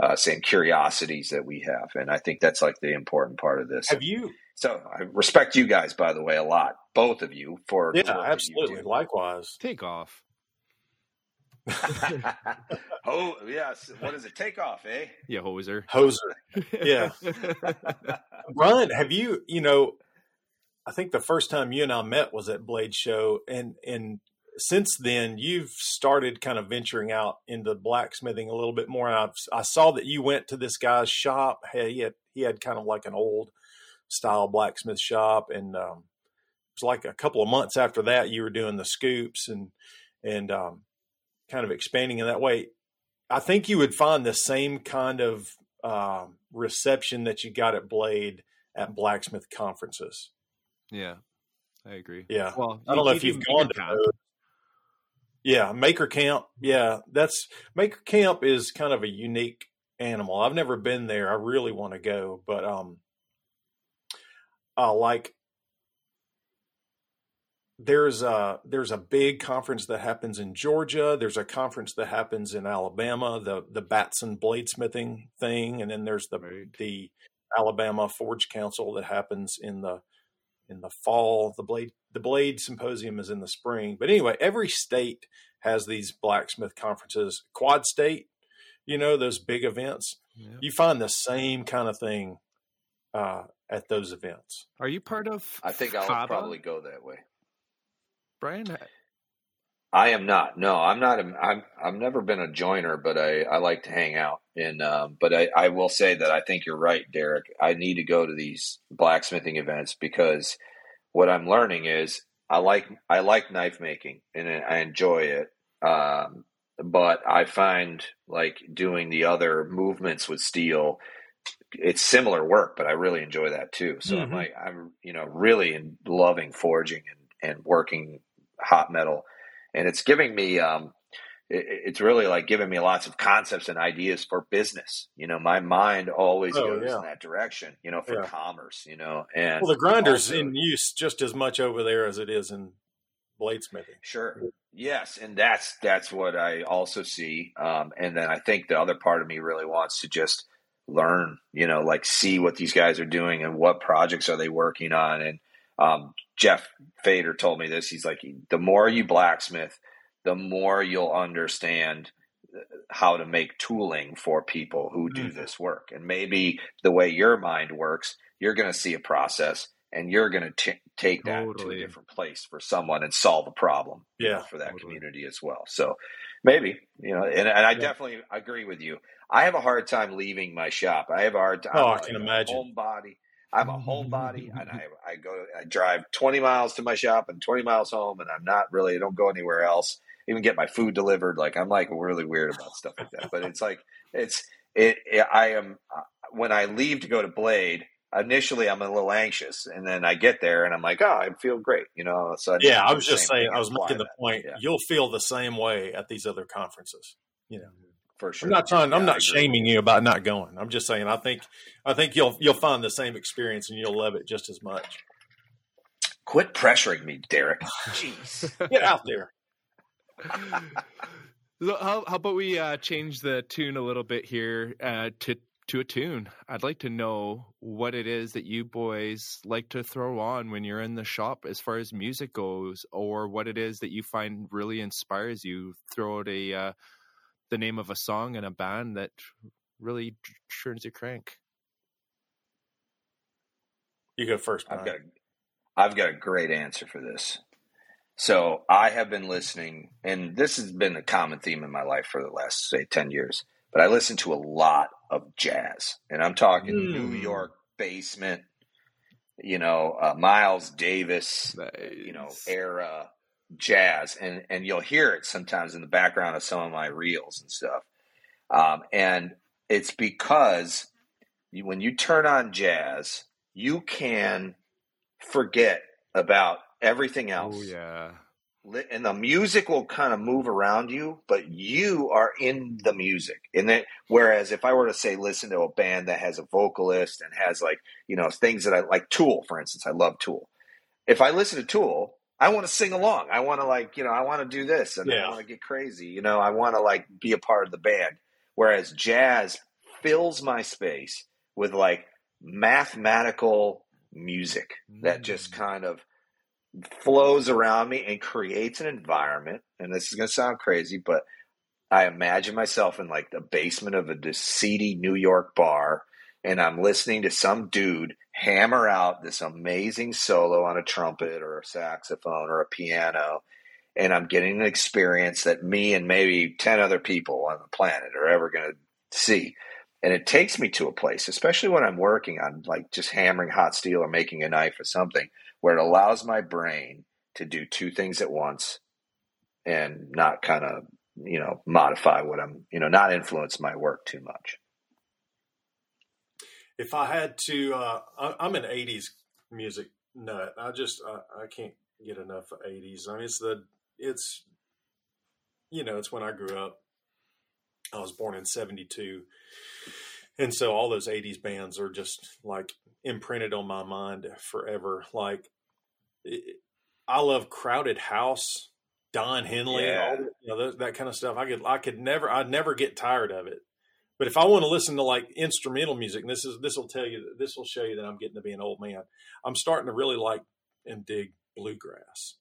uh, same curiosities that we have, and I think that's like the important part of this. Have you? So I respect you guys, by the way, a lot, both of you for yeah, absolutely. Likewise, take off. oh yes, what is it? Take off, eh? Yeah, hoser. Hoser. Yeah. Brian, have you? You know, I think the first time you and I met was at Blade Show, and and since then you've started kind of venturing out into blacksmithing a little bit more. I've, I saw that you went to this guy's shop. Hey, he had he had kind of like an old style blacksmith shop, and um, it was like a couple of months after that you were doing the scoops and and um, kind of expanding in that way, I think you would find the same kind of uh, reception that you got at Blade at blacksmith conferences. Yeah, I agree. Yeah. Well, I don't know if you've gone to those. Yeah, Maker Camp. Yeah, that's Maker Camp is kind of a unique animal. I've never been there. I really want to go, but um, uh, like there's a there's a big conference that happens in Georgia. There's a conference that happens in Alabama, the the Batson bladesmithing thing, and then there's the right. the Alabama Forge Council that happens in the in the fall. The blade the blade symposium is in the spring. But anyway, every state has these blacksmith conferences. Quad State, you know, those big events. Yeah. You find the same kind of thing uh, at those events. Are you part of? I think I'll probably go that way. Brian? I am not. No, I'm not. A, I'm. I've never been a joiner, but I, I like to hang out. And um, but I, I will say that I think you're right, Derek. I need to go to these blacksmithing events because what I'm learning is I like I like knife making and I enjoy it. Um, but I find like doing the other movements with steel. It's similar work, but I really enjoy that too. So mm-hmm. I'm like I'm you know really in loving forging and and working hot metal, and it's giving me um, it, it's really like giving me lots of concepts and ideas for business. You know, my mind always oh, goes yeah. in that direction. You know, for yeah. commerce. You know, and well, the grinder's also, in use just as much over there as it is in bladesmithing. Sure. Yes, and that's that's what I also see. Um, and then I think the other part of me really wants to just learn. You know, like see what these guys are doing and what projects are they working on and um, Jeff Fader told me this. He's like, the more you blacksmith, the more you'll understand how to make tooling for people who do mm-hmm. this work. And maybe the way your mind works, you're going to see a process and you're going to take that totally. to a different place for someone and solve a problem yeah, you know, for that totally. community as well. So maybe, you know, and, and I yeah. definitely agree with you. I have a hard time leaving my shop. I have a hard time. Oh, I can imagine. Homebody. I'm a homebody and I, I go, I drive 20 miles to my shop and 20 miles home and I'm not really, I don't go anywhere else, even get my food delivered. Like I'm like really weird about stuff like that, but it's like, it's, it, it I am, uh, when I leave to go to Blade, initially I'm a little anxious and then I get there and I'm like, oh, I feel great. You know, so I yeah, I was just saying, I was making the point. Yeah. You'll feel the same way at these other conferences, you know? For sure. I'm not trying. I'm Yeah, not shaming you about not going. I'm just saying. I think. I think you'll you'll find the same experience and you'll love it just as much. Quit pressuring me, Derek. Jeez. Get out there. So how, how about we uh, change the tune a little bit here uh, to to a tune? I'd like to know what it is that you boys like to throw on when you're in the shop, as far as music goes, or what it is that you find really inspires you. Throw out a uh, the name of a song and a band that really turns your crank. You go first. I've got a, I've got a great answer for this. So I have been listening, and this has been a common theme in my life for the last say ten years. But I listen to a lot of jazz, and I'm talking Mm. New York basement, you know, uh, Miles Davis, you know, era jazz, and and you'll hear it sometimes in the background of some of my reels and stuff. Um, and it's because you, when you turn on jazz, you can forget about everything else. Oh yeah. And the music will kind of move around you, but you are in the music. And then, whereas if I were to say, listen to a band that has a vocalist and has like, you know, things that I like Tool, for instance, I love Tool. If I listen to Tool, I want to sing along. I want to like, you know, I want to do this and Yeah. I want to get crazy. You know, I want to like be a part of the band. Whereas jazz fills my space with like mathematical music that just Mm. kind of flows around me and creates an environment. And this is going to sound crazy, but I imagine myself in like the basement of a seedy New York bar, and I'm listening to some dude hammer out this amazing solo on a trumpet or a saxophone or a piano. And I'm getting an experience that me and maybe 10 other people on the planet are ever going to see. And it takes me to a place, especially when I'm working on like just hammering hot steel or making a knife or something, where it allows my brain to do two things at once and not kind of, you know, modify what I'm, you know, not influence my work too much. If I had to, uh, I, I'm an '80s music nut. I just I, I can't get enough of '80s. I mean, it's the it's you know it's when I grew up. I was born in '72, and so all those '80s bands are just like imprinted on my mind forever. Like it, I love Crowded House, Don Henley, Yeah. all you know that, that kind of stuff. I could I could never I'd never get tired of it. But if I want to listen to like instrumental music, and this is this will tell you this will show you that I'm getting to be an old man. I'm starting to really like and dig bluegrass,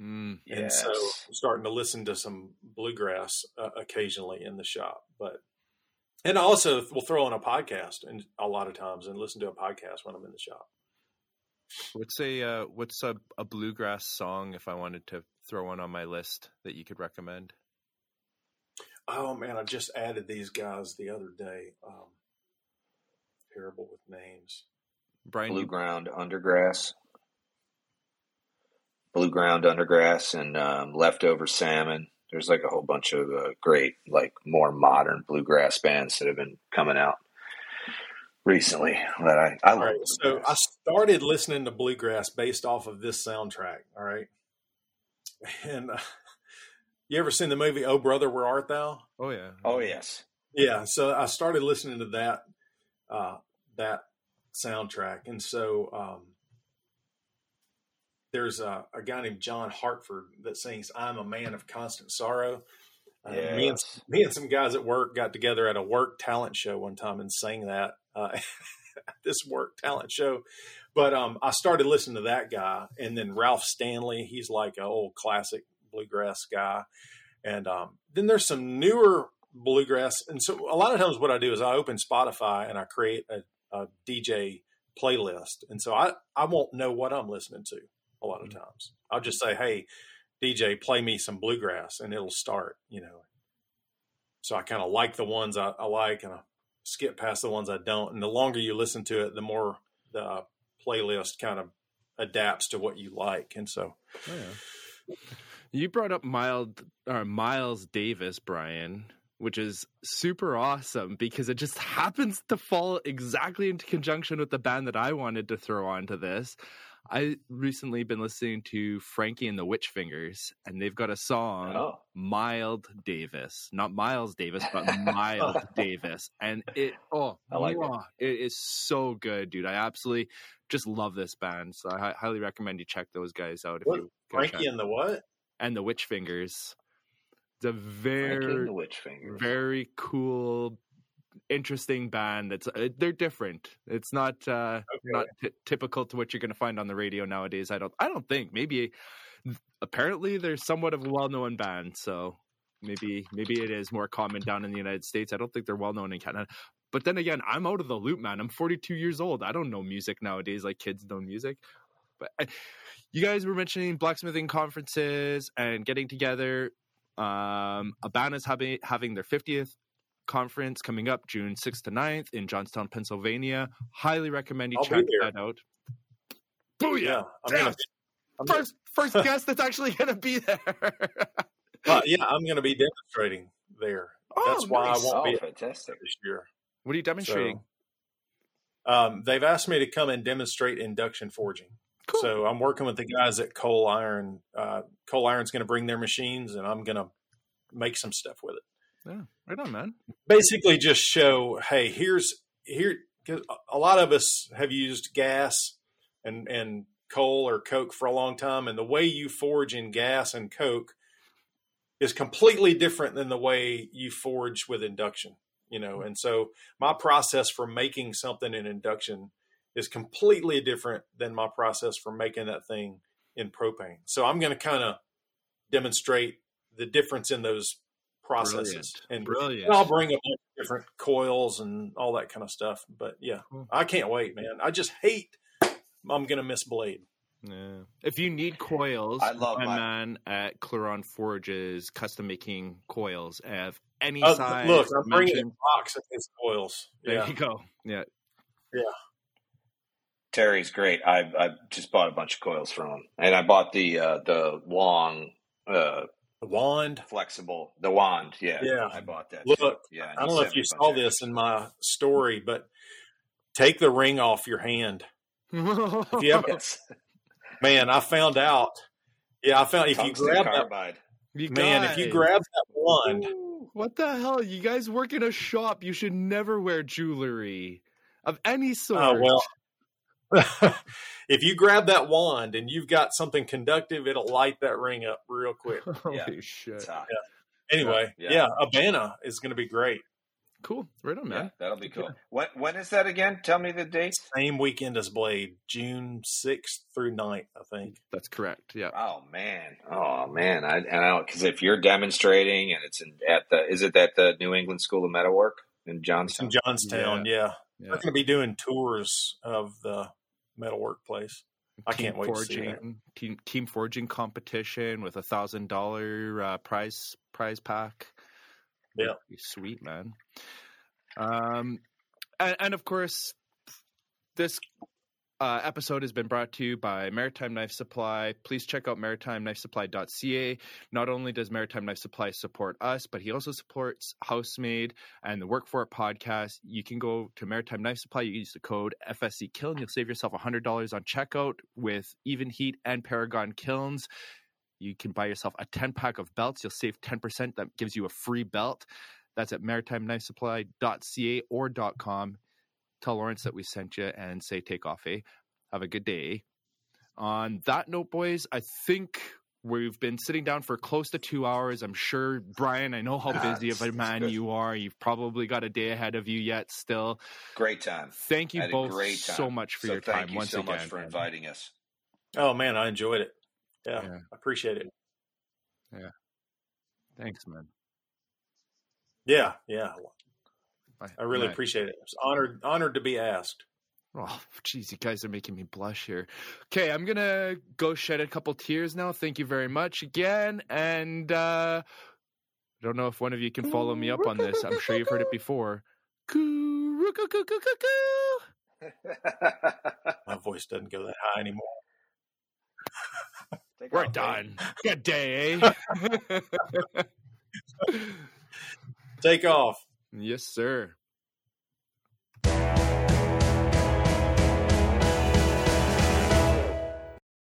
Mm. and so I'm starting to listen to some bluegrass uh, occasionally in the shop. But and I also will throw on a podcast and a lot of times and listen to a podcast when I'm in the shop. What's a uh, what's a, a bluegrass song if I wanted to throw one on my list that you could recommend? Oh man, I just added these guys the other day. Um, terrible with names. Brian, Blue you, ground undergrass, blue ground undergrass, and um, leftover salmon. There's like a whole bunch of uh, great, like more modern bluegrass bands that have been coming out recently. That I I All love. right, so I started listening to bluegrass based off of this soundtrack. All right, and uh, you ever seen the movie Oh Brother Where Art Thou? oh yeah, oh yes, Yeah, so I started listening to that uh, that soundtrack, and so um, there's a, a guy named John Hartford that sings "I'm a Man of Constant Sorrow." Uh, me, and, me and some guys at work got together at a work talent show one time and sang that uh, at this work talent show. But um, I started listening to that guy, and then Ralph Stanley. He's like an old classic bluegrass guy, and um, then there's some newer bluegrass. And so a lot of times, what I do is I open Spotify and I create a, a DJ playlist, and so I I won't know what I'm listening to a lot of times. I'll just say, "Hey, DJ, play me some bluegrass," and it'll start. You know, so I kind of like the ones I, I like, and I skip past the ones I don't. And the longer you listen to it, the more the playlist kind of adapts to what you like. And so, Oh, yeah. You brought up Miles or uh, Miles Davis, Brian, which is super awesome because it just happens to fall exactly into conjunction with the band that I wanted to throw onto this. I recently been listening to Frankie and the Witch Fingers, and they've got a song, Oh, Mild Davis, not Miles Davis, but Mild Davis, and it oh, I like it. it is so good, dude. I absolutely just love this band, so I highly recommend you check those guys out if What? Frankie and the what? And the Witch Fingers. It's a very the Witch Fingers. very cool interesting band. That's uh, they're different. It's not uh not t- typical to what you're going to find on the radio nowadays i don't i don't think. Maybe apparently they're somewhat of a well-known band so maybe maybe it is more common down in the united states. I don't think they're well known in canada. But then again i'm out of the loop man. I'm 42 years old. I don't know music nowadays like kids know music. But I, you guys were mentioning blacksmithing conferences and getting together um abana's having having their 50th conference coming up June 6th to 9th in Johnstown, Pennsylvania. Highly recommend you I'll check that out. Yeah, Booyah! I'm Damn. gonna, I'm gonna- First first guest that's actually going to be there. uh, yeah, I'm going to be demonstrating there That's why I won't Oh, be- fantastic. this year. What are you demonstrating? Um, they've asked me to come and demonstrate induction forging. Cool. So I'm working with the guys at Coal Iron. Uh, Coal Iron's going to bring their machines, and I'm going to make some stuff with it. yeah, right on, man. Basically, just show, hey, here's here. Cause a lot of us have used gas and and coal or coke for a long time, and the way you forge in gas and coke is completely different than the way you forge with induction. You know, and so my process for making something in induction is completely different than my process for making that thing in propane. So I'm going to kind of demonstrate the difference in those processes Brilliant. and Brilliant. and I'll bring a bunch of different coils and all that kind of stuff. But yeah, Cool. I can't wait, man. I just hate I'm gonna miss Blade. Yeah. If you need coils, I love my my- man at Claron Forges custom making coils of any Uh, size. look, I'm bringing a dimension. box of his coils. There Yeah, you go. Yeah. Yeah. Terry's great. I I just bought a bunch of coils from him, and I bought the uh, the long, uh, the wand. flexible, the wand. Yeah, Yeah. I bought that. Look, too. yeah. I don't know if you saw this in my story, but take the ring off your hand. If you have, Yes. man, I found out. Yeah, I found if you Tungsten grab that carbide. You man, if you grab that wand, Ooh, What the hell? You guys work in a shop. You should never wear jewelry of any sort. Oh well. if you grab that wand and you've got something conductive, it'll light that ring up real quick. Holy Yeah. shit. It's hot. Anyway, Yeah. yeah, Abana is going to be great. Cool. Right on, Yeah, man. that'll be cool. When when is that again? Tell me the date. Same weekend as Blade, June 6th through 9th, I think. That's correct. Yeah. Oh man, oh man, I and I because if you're demonstrating and it's in, at the is it at the New England School of Metalwork in It's Johnstown? in Johnstown, yeah. Yeah. We're going to be doing tours of the metalwork place. I can't wait to see that. forging, Team, team forging competition with a thousand dollar uh, prize prize pack. Yeah. Sweet man. Um, and, and of course, this uh, episode has been brought to you by Maritime Knife Supply. Please check out maritimeknifesupply.ca. Not only does Maritime Knife Supply support us, but he also supports Housemade and the Work For It podcast. You can go to Maritime Knife Supply. You use the code FSC Kiln. You'll save yourself $100 on checkout with Evenheat and Paragon Kilns. You can buy yourself a 10 pack of belts. You'll save 10%. That gives you a free belt. That's at maritimeknifesupply.ca or .com. Tell Lawrence that we sent you and say take off, eh? Have a good day. On that note, boys, I think we've been sitting down for close to two hours. I'm sure, Brian, I know how busy of a it's- it's man you are. You've probably got a day ahead of you yet still. Great time. Thank you both great so much for So your thank time you once so again. much for man. inviting us. Oh, man, I enjoyed it. Yeah, Yeah. I appreciate it. Yeah. Thanks, man. Yeah, yeah. I, I really I- appreciate it. I was honored, honored to be asked. Oh, jeez, you guys are making me blush here. Okay, I'm gonna go shed a couple tears now. Thank you very much again, and uh, I don't know if one of you can follow me up on this. I'm sure you've heard it before. My voice doesn't go that high anymore. Take We're off, done. Good day. eh? Take off. Yes, sir.